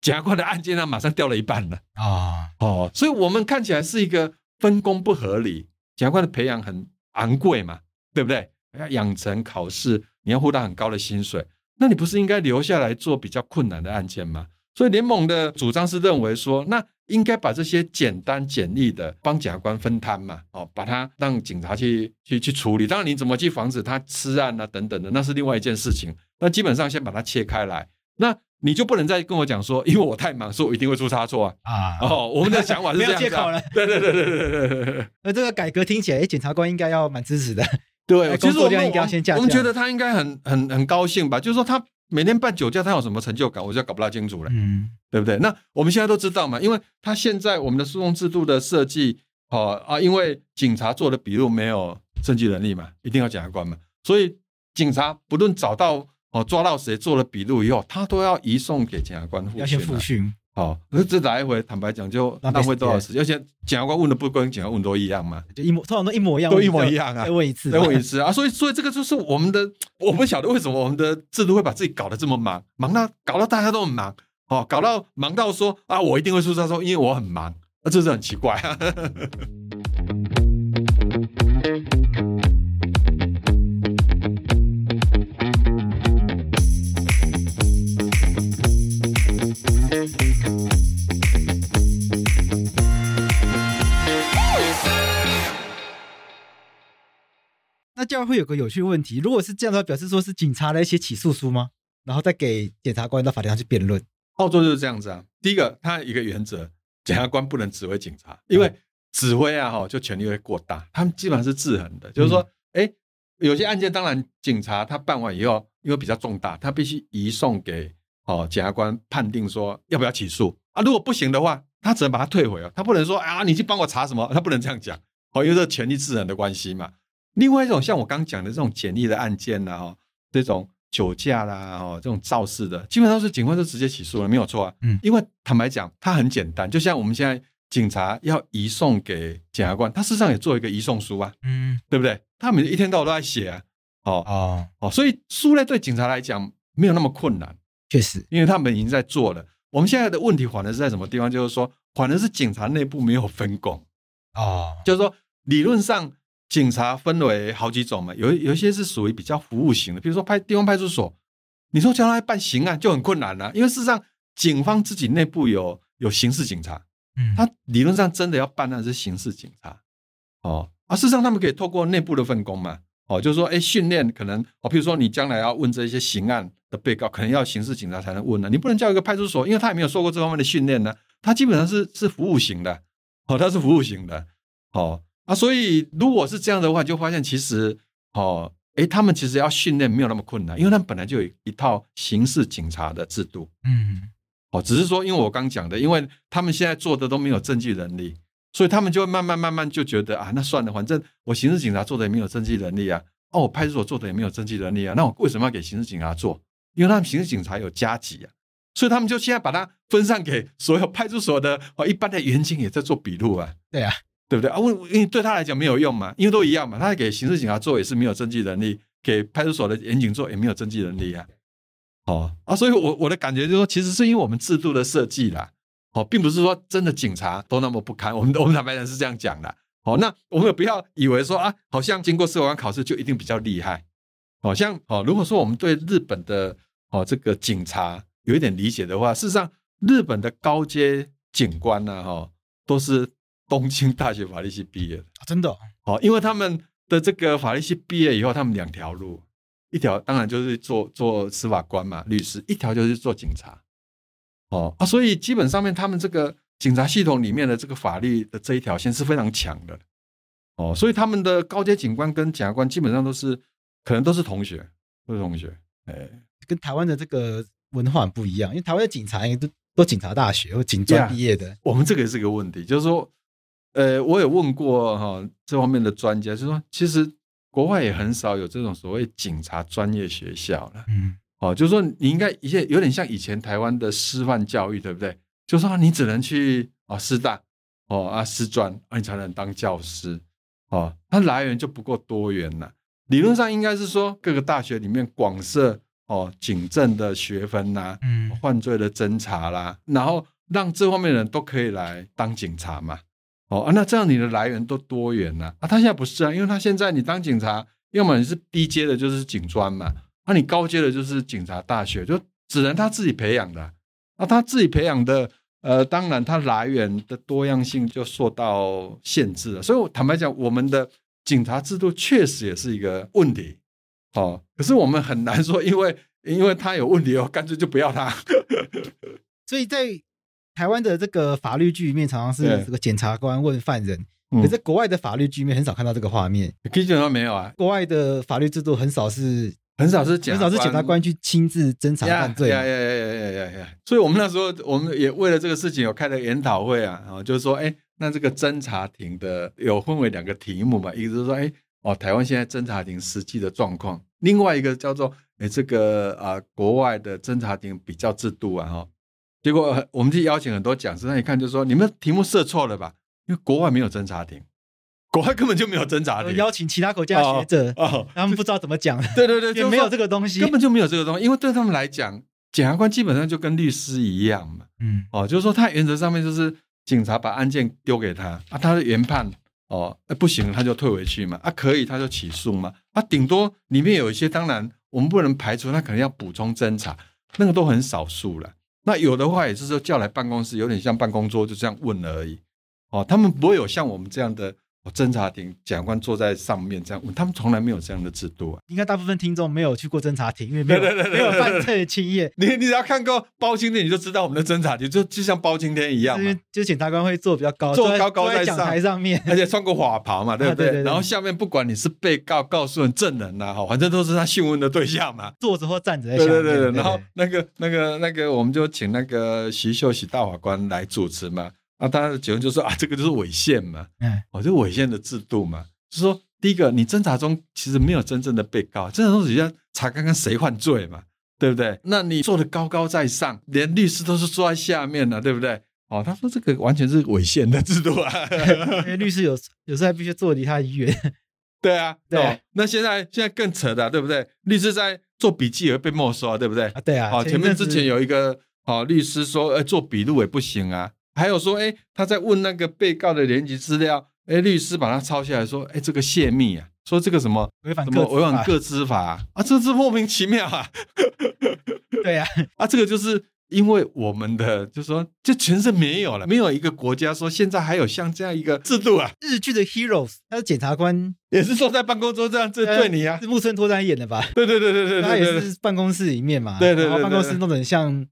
检察官的案件呢，马上掉了一半了啊！哦，所以我们看起来是一个分工不合理。检察官的培养很昂贵嘛，对不对？要养成考试，你要付到很高的薪水，那你不是应该留下来做比较困难的案件吗？所以联盟的主张是认为说，那应该把这些简单简易的帮检察官分摊嘛，哦，把它让警察去去去处理。当然，你怎么去防止他吃案啊等等的，那是另外一件事情。那基本上先把它切开来，那。你就不能再跟我讲说，因为我太忙，所以我一定会出差错啊！啊，哦，我们的想法是这样、啊、没有借口了。对对对对对对对。那这个改革听起来，检察官应该要蛮支持的。对，其实我们应该要先我们觉得他应该很很很高兴吧，就是说他每天办酒驾，他有什么成就感，我就搞不大清楚了。嗯，对不对？那我们现在都知道嘛，因为他现在我们的诉讼制度的设计，哦啊，因为警察做的笔录没有证据能力嘛，一定要检察官嘛，所以警察不论找到。哦抓到谁做了笔录以后，他都要移送给检察官复训，复训。哦，那这来回坦白讲就浪费多少时间？而且检察官问的不跟检察官问都一样嘛，就一模通常都一模一样，都一模一样啊，再问一次，再问一次啊，所以所以这个就是我们的，我不晓得为什么我们的制度会把自己搞得这么忙，忙到搞到大家都很忙，哦，搞到忙到说啊，我一定会出差说，因为我很忙，那这是很奇怪啊。这样会有个有趣问题，如果是这样的话，表示说是警察来写起诉书吗？然后再给检察官到法庭上去辩论。澳洲就是这样子啊。第一个，他一个原则，检察官不能指挥警察，因为指挥啊，哈，就权力会过大。他们基本上是制衡的，就是说，哎、嗯，有些案件当然警察他办完以后，因为比较重大，他必须移送给哦检察官判定说要不要起诉啊。如果不行的话，他只能把它退回啊，他不能说啊，你去帮我查什么，他不能这样讲哦，因为这权力制衡的关系嘛。另外一种像我刚讲的这种简易的案件呐，哈，这种酒驾啦，哦，这种肇事的，基本上是警方就直接起诉了，没有错啊。嗯，因为坦白讲，它很简单，就像我们现在警察要移送给检察官，他事实上也做一个移送书啊，嗯，对不对？他每一天到晚都在写啊，哦哦哦，所以书类对警察来讲没有那么困难，确实，因为他们已经在做了。我们现在的问题反而是在什么地方？就是说，反而是警察内部没有分工哦，就是说理论上。警察分为好几种嘛，有有一些是属于比较服务型的，比如说派地方派出所，你说叫他来办刑案就很困难了，啊，因为事实上警方自己内部有有刑事警察，嗯，他理论上真的要办案是刑事警察，哦，啊，事实上他们可以透过内部的分工嘛，哦，就是说，哎，训练可能，哦，比如说你将来要问这些刑案的被告，可能要刑事警察才能问呢，你不能叫一个派出所，因为他也没有受过这方面的训练呢，他基本上是是服务型的，哦，他是服务型的，哦。啊，所以如果是这样的话，就发现其实哦，哎，他们其实要训练没有那么困难，因为他们本来就有一套刑事警察的制度，嗯，哦，只是说，因为我刚讲的，因为他们现在做的都没有证据能力，所以他们就会慢慢慢慢就觉得啊，那算了，反正我刑事警察做的也没有证据能力啊，哦，我派出所做的也没有证据能力啊，那我为什么要给刑事警察做？因为他们刑事警察有加急啊，所以他们就现在把它分散给所有派出所的哦，一般的员警也在做笔录啊，对啊。对不对啊？因为对他来讲没有用嘛，因为都一样嘛。他给刑事警察做也是没有证据能力，给派出所的员警做也没有证据能力啊。哦啊，所以我我的感觉就是说，其实是因为我们制度的设计啦。哦，并不是说真的警察都那么不堪。我们我们坦白讲是这样讲的。哦，那我们也不要以为说啊，好像经过司法官考试就一定比较厉害。好像哦，如果说我们对日本的哦这个警察有一点理解的话，事实上日本的高阶警官呢，哈，都是。东京大学法律系毕业的，真的哦，因为他们的这个法律系毕业以后，他们两条路，一条当然就是做做司法官嘛，律师；一条就是做警察，哦啊，所以基本上面他们这个警察系统里面的这个法律的这一条线是非常强的，哦，所以他们的高阶警官跟检察官基本上都是可能都是同学，都是同学，哎，跟台湾的这个文化很不一样，因为台湾的警察都都警察大学或警专毕业的，我们这个也是个问题，就是说。呃，我也问过哈这方面的专家，就是说其实国外也很少有这种所谓警察专业学校了。嗯，哦，就是说你应该一些有点像以前台湾的师范教育，对不对？就是说你只能去啊师大哦啊师专啊，你才能当教师哦，它来源就不够多元了。理论上应该是说各个大学里面广设哦警政的学分呐，嗯，犯罪的侦查啦，然后让这方面的人都可以来当警察嘛。哦啊，那这样你的来源都多元了啊，他现在不是啊，因为他现在你当警察，要么你是低阶的，就是警专嘛，那、啊、你高阶的就是警察大学，就只能他自己培养的啊。啊他自己培养的，呃，当然他来源的多样性就受到限制了。所以，我坦白讲，我们的警察制度确实也是一个问题。哦，可是我们很难说，因为因为他有问题哦，干脆就不要他。所以在。台湾的这个法律剧里面常常是这个检察官问犯人，可是在国外的法律剧里面很少看到这个画面。基本上没有啊，国外的法律制度很少是很少是很少是检察官去亲自侦查犯罪。呀呀呀呀呀呀！所以我们那时候我们也为了这个事情有开了研讨会啊，啊，就是说，哎，那这个侦查庭的有分为两个题目嘛，一个就是说，哎，哦，台湾现在侦查庭实际的状况，另外一个叫做，哎，这个啊，国外的侦查庭比较制度啊，哈、哦，结果我们就邀请很多讲师，那一看就说，你们题目设错了吧？因为国外没有侦查庭，国外根本就没有侦查庭，邀请其他国家学者，哦哦、他们不知道怎么讲，对对对，就没有这个东西，根本就没有这个东西，因为对他们来讲，检察官基本上就跟律师一样嘛，嗯，哦，就是说他原则上面就是。警察把案件丢给他啊，他的原判哦，不行他就退回去嘛，啊可以他就起诉嘛，啊顶多里面有一些，当然我们不能排除他可能要补充侦查，那个都很少数了。那有的话也是说叫来办公室，有点像办公桌就这样问而已，哦，他们不会有像我们这样的。侦查庭检察官坐在上面这样问，他们从来没有这样的制度啊。应该大部分听众没有去过侦查庭，因为没有没有犯罪经验。你你只要看过包青天，你就知道我们的侦查庭就就像包青天一样嘛，就检察官会坐比较高，坐高高在讲台上面，而且穿过法袍嘛，对不对？啊、对对对然后下面不管你是被告、告诉人、证人呐、啊，哈，反正都是他讯问的对象嘛，坐着或站着在下面。对对对对。然后那个那个那个，我们就请那个徐秀喜大法官来主持嘛。那他的结论就是说啊，这个就是违宪嘛，嗯，哦，就违宪的制度嘛。就是说，第一个，你侦查中其实没有真正的被告，侦查中只要查看看谁犯罪嘛，对不对？那你坐的高高在上，连律师都是坐在下面的，对不对？哦，他说这个完全是违宪的制度啊，因为律师有有时候还必须坐离他远。对啊，对、哦。那现在现在更扯的，对不对？律师在做笔记也会被没收啊，对不对？啊，对啊。哦，前面之前有一个哦律师说，呃，做笔录也不行啊。还有说，哎，他在问那个被告的联籍资料，哎，律师把他抄下来说，哎，这个泄密啊，说这个什么违反什么违反个资法啊，啊，这是莫名其妙啊。对呀，啊，这个就是因为我们的，就是说，就全是没有了，没有一个国家说现在还有像这样一个制度啊。日剧的 Heroes，他的检察官也是坐在办公桌这样，这对你啊，是木村拓哉演的吧？对对对对对，他也是办公室里面嘛，对对对，然后办公室弄得很像。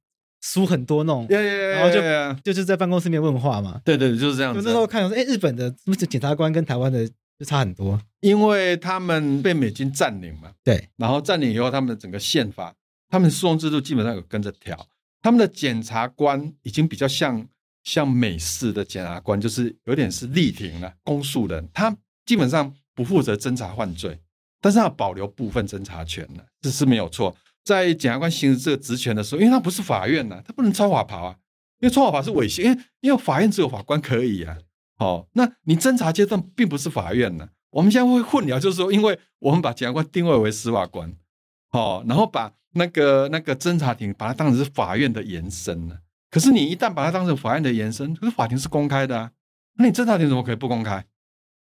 书很多那种，然后就就是在办公室里面问话嘛。对对，就是这样子。那时候看到说，哎，日本的检察官跟台湾的就差很多，因为他们被美军占领嘛。对，然后占领以后，他们的整个宪法，他们诉讼制度基本上有跟着调。他们的检察官已经比较像像美式的检察官，就是有点是立庭了，公诉人。他基本上不负责侦查犯罪，但是他保留部分侦查权了，这是没有错。在检察官行使这个职权的时候，因为他不是法院呐、啊，他不能穿法袍啊，因为穿法袍是违宪，因为因为法院只有法官可以啊。哦，那你侦查阶段并不是法院呢、啊，我们现在会混淆，就是说，因为我们把检察官定位为司法官，哦，然后把那个那个侦查庭把它当成是法院的延伸了。可是你一旦把它当成法院的延伸，可是法庭是公开的啊，那你侦查庭怎么可以不公开？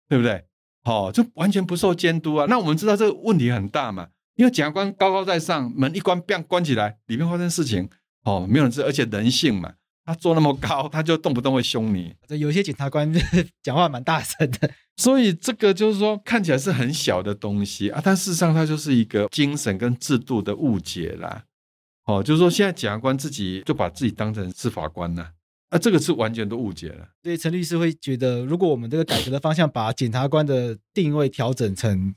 对不对？哦，就完全不受监督啊。那我们知道这个问题很大嘛。因为检察官高高在上，门一关，砰，关起来，里面发生事情，哦，没有人知，而且人性嘛，他坐那么高，他就动不动会凶你。有些检察官 讲话蛮大声的，所以这个就是说看起来是很小的东西啊，但事实上它就是一个精神跟制度的误解啦。哦，就是说现在检察官自己就把自己当成是法官了，啊，这个是完全都误解了。所以陈律师会觉得，如果我们这个改革的方向把检察官的定位调整成。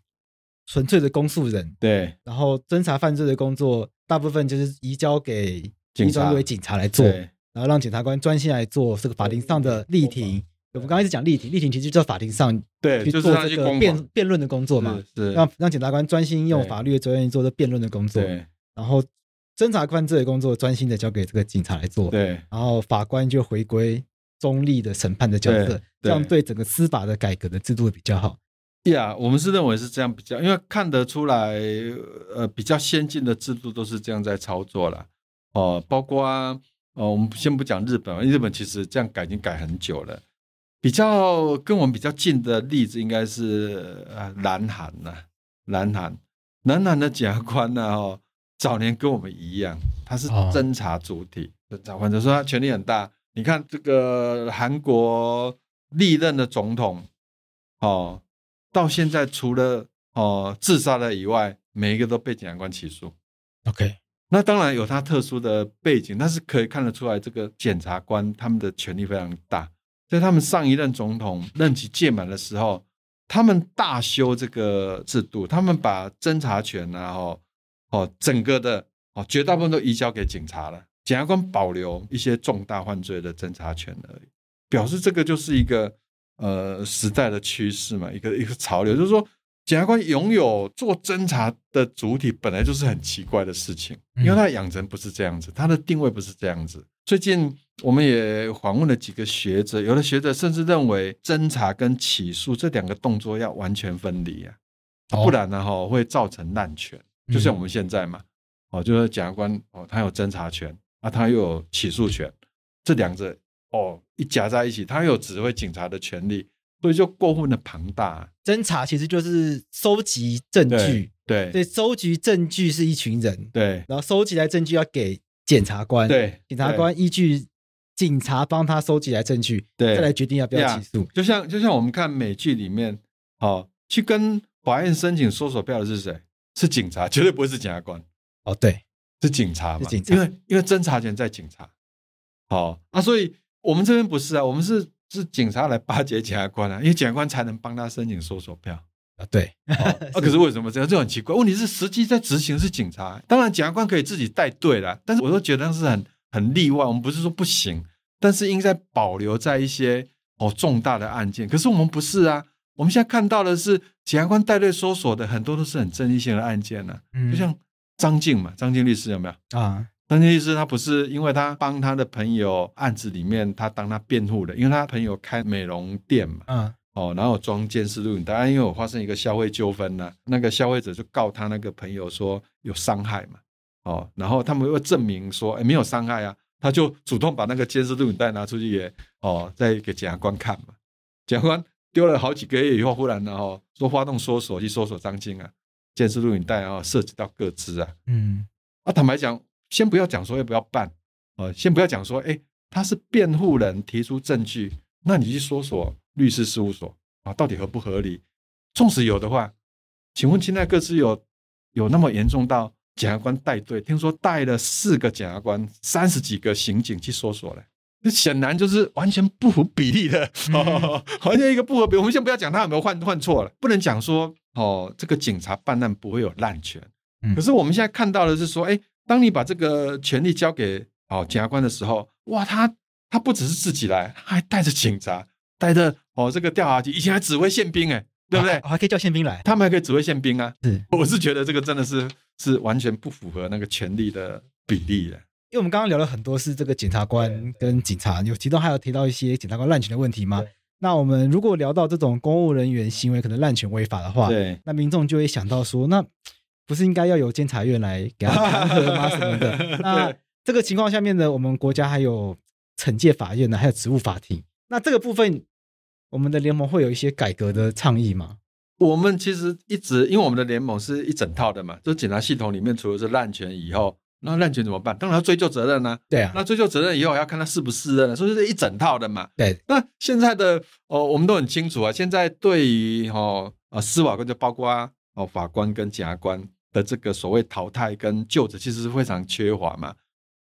纯粹的公诉人，对，然后侦查犯罪的工作，大部分就是移交给警察，为警察来做，然后让检察官专心来做这个法庭上的例庭。我们刚才一直讲例庭，例庭其实就叫法庭上对去做这个辩辩论的工作嘛，是让让检察官专心用法律的责任做这辩论的工作，对，然后侦查犯罪的工作专心的交给这个警察来做，对，然后法官就回归中立的审判的角色，这样对整个司法的改革的制度会比较好。呀，yeah, 我们是认为是这样比较，因为看得出来，呃，比较先进的制度都是这样在操作了。哦、呃，包括啊，呃，我们先不讲日本，因为日本其实这样改已经改很久了。比较跟我们比较近的例子应该是呃南韩呐，南韩，南韩的检察官呢，哦，早年跟我们一样，他是侦查主体，侦查官就说他权力很大。你看这个韩国历任的总统，哦。到现在，除了哦、呃、自杀的以外，每一个都被检察官起诉。OK，那当然有他特殊的背景，但是可以看得出来，这个检察官他们的权力非常大。在他们上一任总统任期届满的时候，他们大修这个制度，他们把侦查权然后哦整个的哦绝大部分都移交给警察了，检察官保留一些重大犯罪的侦查权而已。表示这个就是一个呃时代的趋势嘛，一个一个潮流，就是说检察官拥有做侦查的主体，本来就是很奇怪的事情，因为他的养成不是这样子，他的定位不是这样子。最近我们也访问了几个学者，有的学者甚至认为侦查跟起诉这两个动作要完全分离啊，不然呢哈会造成滥权，就像我们现在嘛，哦，就是检察官哦，他有侦查权啊，他又有起诉权，这两者。哦，一夹在一起，他有指挥警察的权利，所以就过分的庞大。侦查其实就是收集证据，对对，收集证据是一群人，对，然后收集来证据要给检察官，对，检察官依据警察帮他收集来证据，对，再来决定要不要起诉。就像就像我们看美剧里面，哦，去跟法院申请搜索票的是谁？是警察，绝对不会是检察官。哦，对，是警察嘛？是警察，因为因为侦查权在警察。好、哦、啊，所以。我们这边不是啊，我们是是警察来巴结检察官啊，因为检察官才能帮他申请搜索票啊。对，哦、啊，可是为什么这样？这很奇怪。问题是实际在执行是警察，当然检察官可以自己带队啦，但是我都觉得那是很很例外。我们不是说不行，但是应该保留在一些哦重大的案件。可是我们不是啊，我们现在看到的是检察官带队搜索的很多都是很争议性的案件呢、啊，嗯、就像张静嘛，张静律师有没有啊？张静律师他不是因为他帮他的朋友案子里面他当他辩护的，因为他朋友开美容店嘛，嗯，哦，然后装监视录影带，因为我发生一个消费纠纷呢，那个消费者就告他那个朋友说有伤害嘛，哦，然后他们又证明说哎没有伤害啊，他就主动把那个监视录影带拿出去也哦再给检察官看嘛，检察官丢了好几个月以后，忽然呢哦说发动搜索去搜索张晶啊，监视录影带啊涉及到各资啊，嗯，啊坦白讲。先不要讲说要不要办，呃，先不要讲说，哎，他是辩护人提出证据，那你去搜索律师事务所啊，到底合不合理？纵使有的话，请问现在各自有有那么严重到检察官带队？听说带了四个检察官，三十几个刑警去搜索了，那显然就是完全不符比例的，哦、完全一个不合比。我们先不要讲他有没有换换错了，不能讲说哦，这个警察办案不会有滥权。可是我们现在看到的是说，哎。当你把这个权力交给哦检察官的时候，哇，他他不只是自己来，他还带着警察，带着哦这个调查局，以前还指挥宪兵哎，对不对？还可以叫宪兵来，他们还可以指挥宪兵啊。是，我是觉得这个真的是是完全不符合那个权力的比例的。因为我们刚刚聊了很多是这个检察官跟警察，有其中还有提到一些检察官滥权的问题吗？那我们如果聊到这种公务人员行为可能滥权违法的话，对，那民众就会想到说那。不是应该要由监察院来给他 弹劾吗？什么的？那这个情况下面呢，我们国家还有惩戒法院呢，还有职务法庭。那这个部分，我们的联盟会有一些改革的倡议吗？我们其实一直，因为我们的联盟是一整套的嘛，就是检察系统里面除了是滥权以后，那滥权怎么办？当然要追究责任呢、啊。对啊，那追究责任以后要看他是不是任，所以是一整套的嘛。对，那现在的哦，我们都很清楚啊。现在对于哦啊司法官就包括哦法官跟检察官。的这个所谓淘汰跟就职其实是非常缺乏嘛，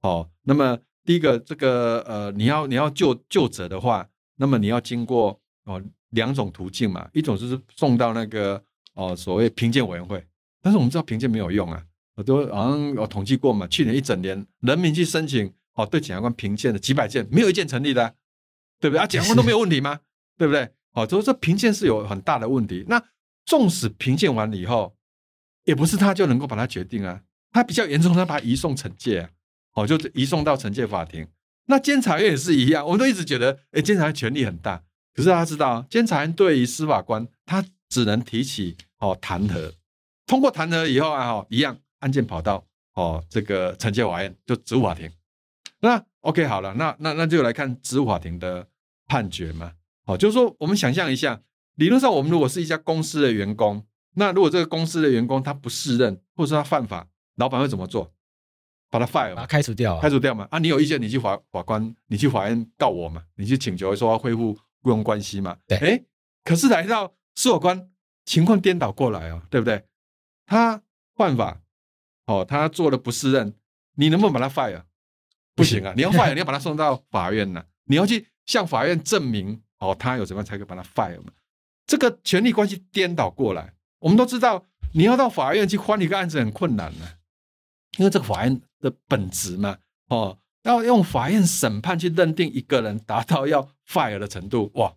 哦，那么第一个这个呃，你要你要就就职的话，那么你要经过哦两种途径嘛，一种就是送到那个哦所谓评鉴委员会，但是我们知道评鉴没有用啊，我都好像有统计过嘛，去年一整年人民去申请哦对检察官评鉴的几百件，没有一件成立的，对不对啊？检察官都没有问题吗？对不对？哦，所以说评鉴是有很大的问题。那纵使评鉴完了以后，也不是他就能够把它决定啊，他比较严重，他把它移送惩戒啊，哦，就移送到惩戒法庭。那监察院也是一样，我们都一直觉得，哎，监察院权力很大，可是大家知道，监察院对于司法官，他只能提起哦弹劾，通过弹劾以后啊，哦，一样案件跑到哦这个惩戒法院，就职务法庭。那 OK 好了，那那那就来看职务法庭的判决嘛，哦，就是说我们想象一下，理论上我们如果是一家公司的员工。那如果这个公司的员工他不适任，或者说他犯法，老板会怎么做？把他 fire，把他开除掉，开除掉嘛？啊，你有意见，你去法法官，你去法院告我嘛？你去请求说要恢复雇佣关系嘛？对，哎，可是来到司法官，情况颠倒过来哦，对不对？他犯法，哦，他做了不适任，你能不能把他 fire？不行啊，你要 fire，你要把他送到法院呢，你要去向法院证明哦，他有什么才可以把他 fire 嘛？这个权力关系颠倒过来。我们都知道，你要到法院去翻一个案子很困难的，因为这个法院的本质嘛，哦，要用法院审判去认定一个人达到要 fire 的程度，哇，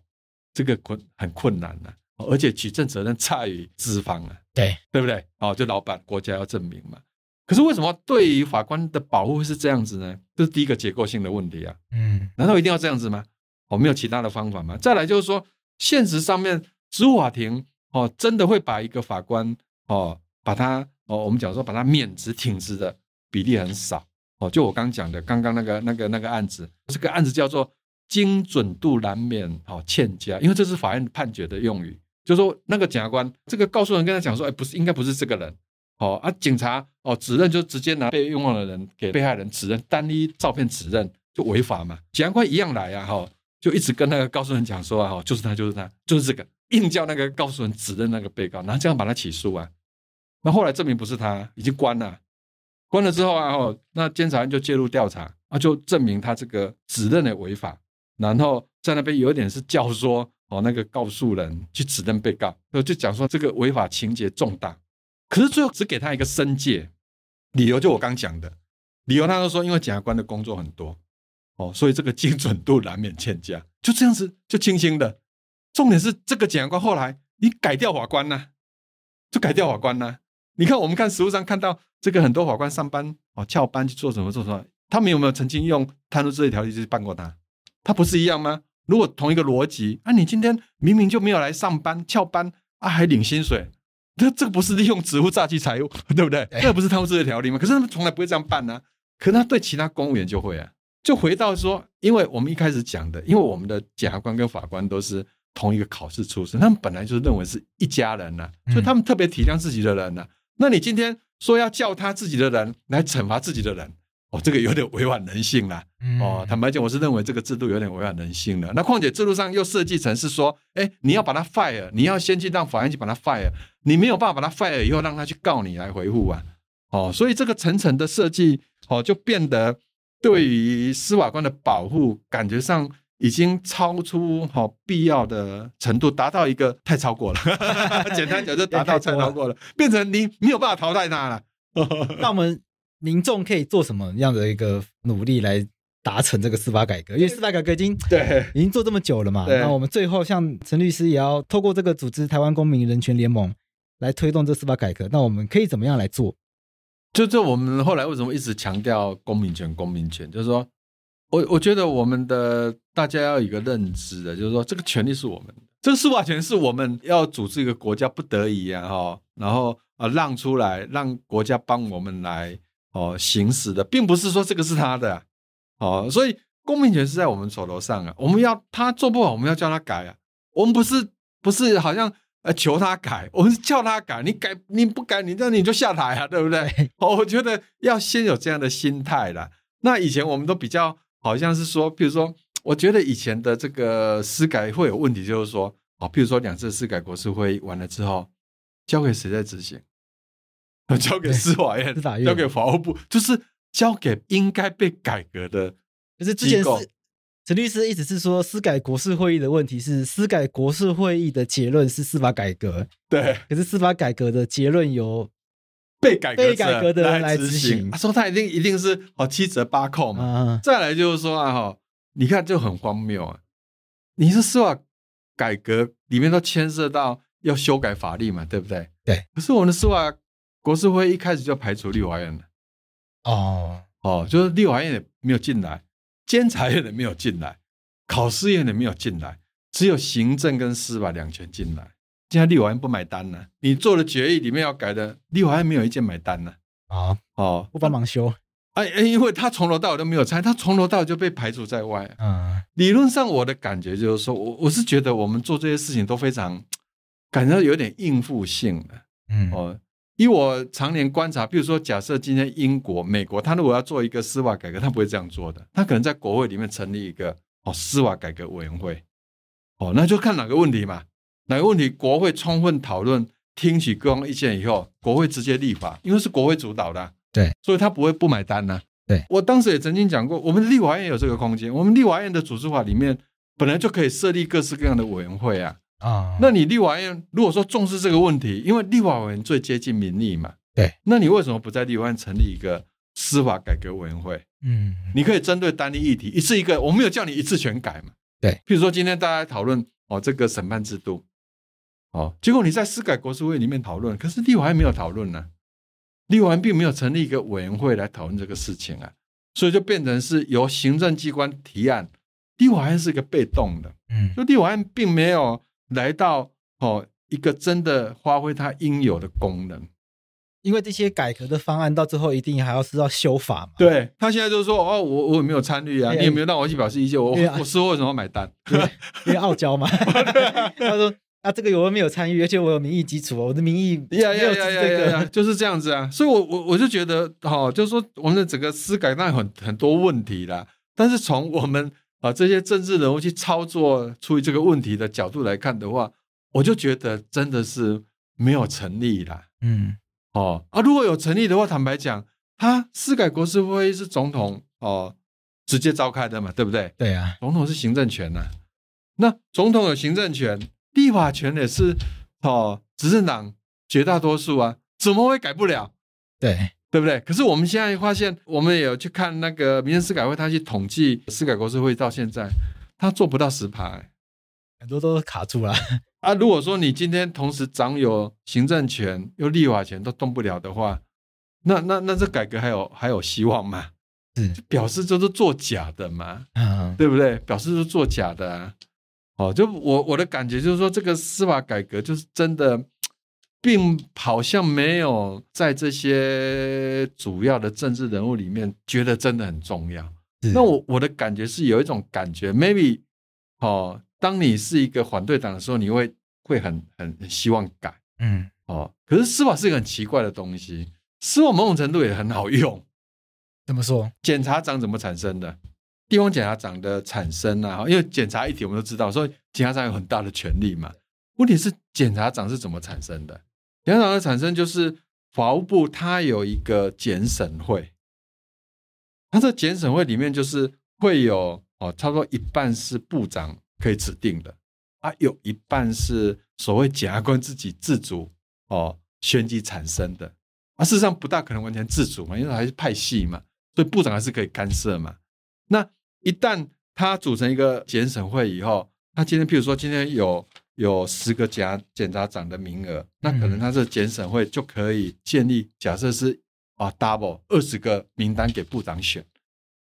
这个困很困难的，而且举证责任在于资方啊，对对不对？哦，就老板国家要证明嘛。可是为什么对于法官的保护是这样子呢？这是第一个结构性的问题啊。嗯，难道一定要这样子吗？哦，没有其他的方法吗？再来就是说，现实上面，司法法庭哦，真的会把一个法官哦，把他哦，我们讲说把他免职挺职的比例很少。哦，就我刚讲的，刚刚那个、那个、那个案子，这个案子叫做精准度难免哦欠佳，因为这是法院判决的用语，就说那个检察官这个告诉人跟他讲说，哎，不是，应该不是这个人，哦啊，警察哦指认就直接拿被冤枉的人给被害人指认，单一照片指认就违法嘛，检察官一样来啊，哈，就一直跟那个告诉人讲说啊，哈，就是他，就是他，就是这个，硬叫那个告诉人指认那个被告，然后这样把他起诉啊，那后来证明不是他，已经关了。关了之后啊，哦，那监察院就介入调查啊，就证明他这个指认的违法，然后在那边有点是教唆哦，那个告诉人去指认被告，就就讲说这个违法情节重大，可是最后只给他一个申诫，理由就我刚讲的，理由他都说因为检察官的工作很多哦，所以这个精准度难免欠佳，就这样子就轻轻的，重点是这个检察官后来你改掉法官呢，就改掉法官呢。你看，我们看实物上看到这个很多法官上班哦，翘班去做什么做什么，他们有没有曾经用贪污治罪条例去办过他？他不是一样吗？如果同一个逻辑，啊，你今天明明就没有来上班，翘班啊，还领薪水，这这个不是利用职务诈欺财物，对不对？这个不是贪污治罪条例吗？可是他们从来不会这样办呢、啊。可是他对其他公务员就会啊。就回到说，因为我们一开始讲的，因为我们的检察官跟法官都是同一个考试出身，他们本来就是认为是一家人呐、啊，所以他们特别体谅自己的人呐、啊。那你今天说要叫他自己的人来惩罚自己的人，哦，这个有点违反人性了。哦，坦白讲，我是认为这个制度有点违反人性了。那况且制度上又设计成是说，哎，你要把他 fire，你要先去让法院去把他 fire，你没有办法把他 fire 以后让他去告你来回复啊。哦，所以这个层层的设计，哦，就变得对于司法官的保护感觉上。已经超出好必要的程度，达到一个太超过了。简单讲，就达到太超过了，变成你没有办法淘汰它了。那我们民众可以做什么样的一个努力来达成这个司法改革？因为司法改革已经对已经做这么久了嘛。那我们最后像陈律师也要透过这个组织台湾公民人权联盟来推动这司法改革。那我们可以怎么样来做？就这，我们后来为什么一直强调公民权？公民权就是说。我我觉得我们的大家要有一个认知的，就是说这个权利是我们的，这个司法权是我们要组织一个国家不得已啊哈，然后啊让出来，让国家帮我们来哦行使的，并不是说这个是他的哦，所以公民权是在我们手头上啊，我们要他做不好，我们要叫他改啊，我们不是不是好像呃求他改，我们是叫他改，你改你不改，你那你就下台啊，对不对？哦，我觉得要先有这样的心态啦。那以前我们都比较。好像是说，比如说，我觉得以前的这个司改会有问题，就是说，哦，比如说两次司改国事会议完了之后，交给谁在执行？交给司法院、司法院，交给法务部，就是交给应该被改革的。可是之前是陈律师一直是说，司改国事会议的问题是司改国事会议的结论是司法改革，对。可是司法改革的结论由被改革被改革的人来执行，他说他一定一定是哦七折八扣嘛。再来就是说啊哈，你看就很荒谬啊！你是司法改革里面都牵涉到要修改法律嘛，对不对？对。可是我们的司法国事会一开始就排除立法院了。哦哦，就是立法院也没有进来，监察院也没有进来，考试院也没有进来，只有行政跟司法两权进来。现在立法院不买单呢？你做的决议里面要改的，立法院没有一件买单呢。啊哦，不帮忙修？哎哎，因为他从头到尾都没有参，他从头到尾就被排除在外。嗯，理论上我的感觉就是说，我我是觉得我们做这些事情都非常感觉有点应付性的。嗯哦，以我常年观察，比如说假设今天英国、美国，他如果要做一个司法改革，他不会这样做的，他可能在国会里面成立一个哦司法改革委员会。哦，那就看哪个问题嘛。哪个问题，国会充分讨论、听取各方意见以后，国会直接立法，因为是国会主导的，对，所以他不会不买单呢。对，我当时也曾经讲过，我们立法院有这个空间，我们立法院的组织法里面本来就可以设立各式各样的委员会啊。啊，那你立法院如果说重视这个问题，因为立法委员最接近民意嘛，对，那你为什么不在立法院成立一个司法改革委员会。嗯，你可以针对单一议题一次一个，我没有叫你一次全改嘛。对，譬如说今天大家讨论哦这个审判制度，哦，结果你在司改国是会里面讨论，可是立法院没有讨论呢，立法院并没有成立一个委员会来讨论这个事情啊，所以就变成是由行政机关提案，立法院是一个被动的，嗯，就立法院并没有来到哦一个真的发挥它应有的功能。因为这些改革的方案到最后一定还要是要修法嘛？对，他现在就是说，哦，我我也没有参与啊，你也没有让我去表示意见，我啊、我事后为什么要买单？因为傲娇嘛。他说啊，这个我没有参与，而且我有民意基础，我的民意呀呀呀呀呀，就是这样子啊。所以我，我我我就觉得，哈、哦，就是说，我们的整个司改当然很很多问题啦，但是从我们啊这些政治人物去操作出于这个问题的角度来看的话，我就觉得真的是没有成立啦。嗯。哦啊，如果有成立的话，坦白讲，他司改国是会是总统哦直接召开的嘛，对不对？对啊，总统是行政权呐、啊，那总统有行政权，立法权也是哦执政党绝大多数啊，怎么会改不了？对对不对？可是我们现在发现，我们也有去看那个民间司改会，他去统计司改国是会到现在，他做不到十趴、欸，很多都卡住了。啊，如果说你今天同时掌有行政权又立法权都动不了的话，那那那这改革还有还有希望吗？是表示就是做假的嘛，嗯，对不对？表示是做假的啊。哦，就我我的感觉就是说，这个司法改革就是真的，并好像没有在这些主要的政治人物里面觉得真的很重要。那我我的感觉是有一种感觉，maybe 哦。当你是一个反对党的时候，你会会很很很希望改，嗯，哦。可是司法是一个很奇怪的东西，司法某种程度也很好用。怎么说？检察长怎么产生的？地方检察长的产生啊，因为检察一体我们都知道，所以检察长有很大的权力嘛。问题是检察长是怎么产生的？检察长的产生就是法务部它有一个检审会，它这检审会里面就是会有哦，差不多一半是部长。可以指定的啊，有一半是所谓检察官自己自主哦选举产生的啊，事实上不大可能完全自主嘛，因为还是派系嘛，所以部长还是可以干涉嘛。那一旦他组成一个检审会以后，他今天譬如说今天有有十个检检察长的名额，那可能他这检审会就可以建立，假设是啊 double 二十个名单给部长选，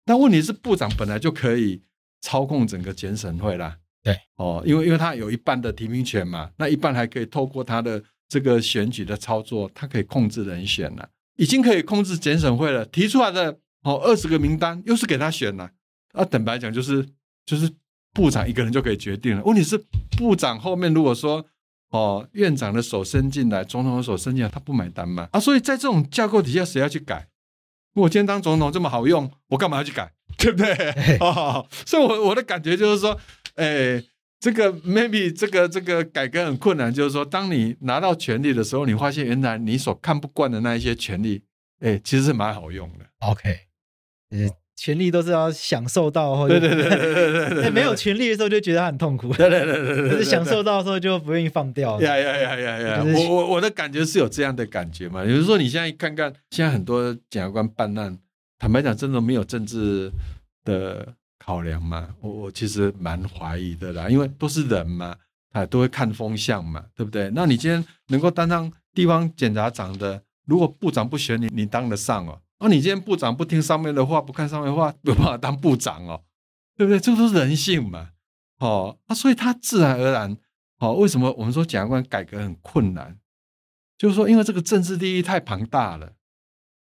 但问题是部长本来就可以。操控整个检审会啦，对哦，因为因为他有一半的提名权嘛，那一半还可以透过他的这个选举的操作，他可以控制人选了，已经可以控制检审会了。提出来的哦二十个名单又是给他选了，啊，坦白讲就是就是部长一个人就可以决定了。问题是部长后面如果说哦院长的手伸进来，总统的手伸进来，他不买单嘛？啊，所以在这种架构底下，谁要去改？我今天当总统这么好用，我干嘛要去改？对不对？哦，所以我，我我的感觉就是说，哎，这个 maybe 这个这个改革很困难，就是说，当你拿到权力的时候，你发现原来你所看不惯的那一些权力，哎，其实是蛮好用的。OK，呃，权力都是要享受到，或者对对对对对 对，没有权力的时候就觉得很痛苦。对对对对对，可是享受到的时候就不愿意放掉。呀呀呀呀呀！我我我的感觉是有这样的感觉嘛，比如说你现在看看，现在很多检察官办案。坦白讲，真的没有政治的考量嘛？我我其实蛮怀疑的啦，因为都是人嘛，哎，都会看风向嘛，对不对？那你今天能够当上地方检察长的，如果部长不选你，你当得上哦？那、啊、你今天部长不听上面的话，不看上面的话，没有办法当部长哦，对不对？这都是人性嘛，哦，啊，所以他自然而然，哦，为什么我们说检察官改革很困难？就是说，因为这个政治利益太庞大了。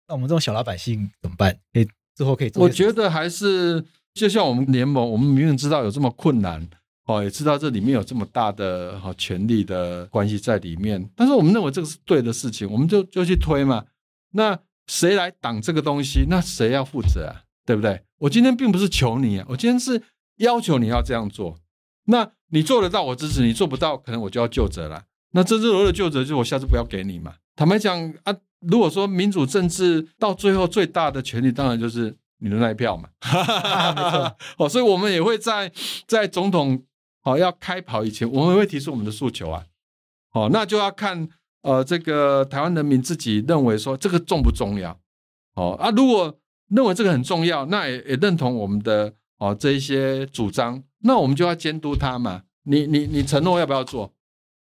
那我们这种小老百姓怎么办？可以之后可以做？我觉得还是就像我们联盟，我们明明知道有这么困难哦，也知道这里面有这么大的哈权力的关系在里面，但是我们认为这个是对的事情，我们就就去推嘛。那谁来挡这个东西？那谁要负责啊？对不对？我今天并不是求你啊，我今天是要求你要这样做。那你做得到，我支持；你做不到，可能我就要就责了。那这次我的就责，就是我下次不要给你嘛。坦白讲啊。如果说民主政治到最后最大的权利，当然就是你的那一票嘛。哦，所以我们也会在在总统哦要开跑以前，我们也会提出我们的诉求啊。哦，那就要看呃这个台湾人民自己认为说这个重不重要。哦啊，如果认为这个很重要，那也也认同我们的哦这一些主张，那我们就要监督他嘛。你你你承诺要不要做？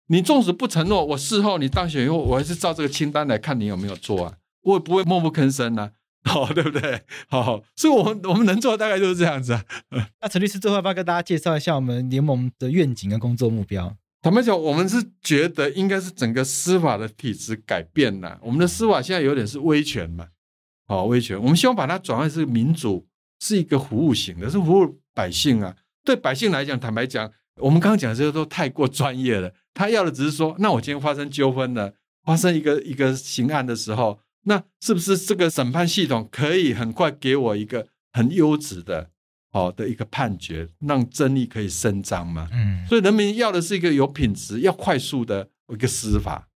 你纵使不承诺，我事后你当选以后，我还是照这个清单来看你有没有做啊，我也不会默不吭声啊。好，对不对？好，所以，我们我们能做的大概就是这样子啊。那陈律师最后要不要跟大家介绍一下我们联盟的愿景跟工作目标？坦白讲，我们是觉得应该是整个司法的体制改变了。我们的司法现在有点是威权嘛，好，威权。我们希望把它转换是民主，是一个服务型的，是服务百姓啊。对百姓来讲，坦白讲，我们刚刚讲这些都太过专业了。他要的只是说，那我今天发生纠纷了，发生一个一个刑案的时候。那是不是这个审判系统可以很快给我一个很优质的好的一个判决，让正义可以伸张嘛？嗯，所以人民要的是一个有品质、要快速的一个司法，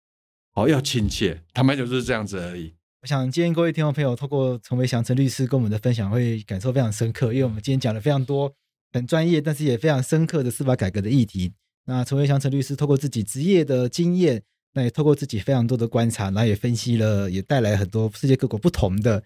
好，要亲切，坦白讲就是这样子而已。我想今天各位听众朋友透过陈维祥陈律师跟我们的分享，会感受非常深刻，因为我们今天讲了非常多很专业，但是也非常深刻的司法改革的议题。那陈维祥陈律师透过自己职业的经验。那也透过自己非常多的观察，然后也分析了，也带来很多世界各国不同的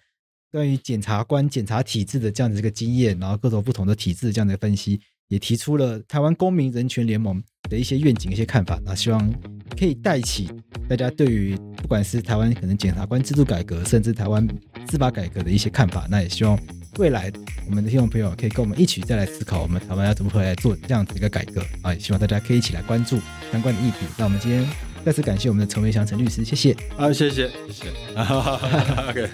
关于检察官检察体制的这样的一个经验，然后各种不同的体制这样的分析，也提出了台湾公民人权联盟的一些愿景、一些看法。那希望可以带起大家对于不管是台湾可能检察官制度改革，甚至台湾司法改革的一些看法。那也希望未来我们的听众朋友可以跟我们一起再来思考，我们台湾要怎么回来做这样子一个改革啊！也希望大家可以一起来关注相关的议题。那我们今天。再次感谢我们的陈维祥陈律师谢谢。啊谢谢谢谢。Ok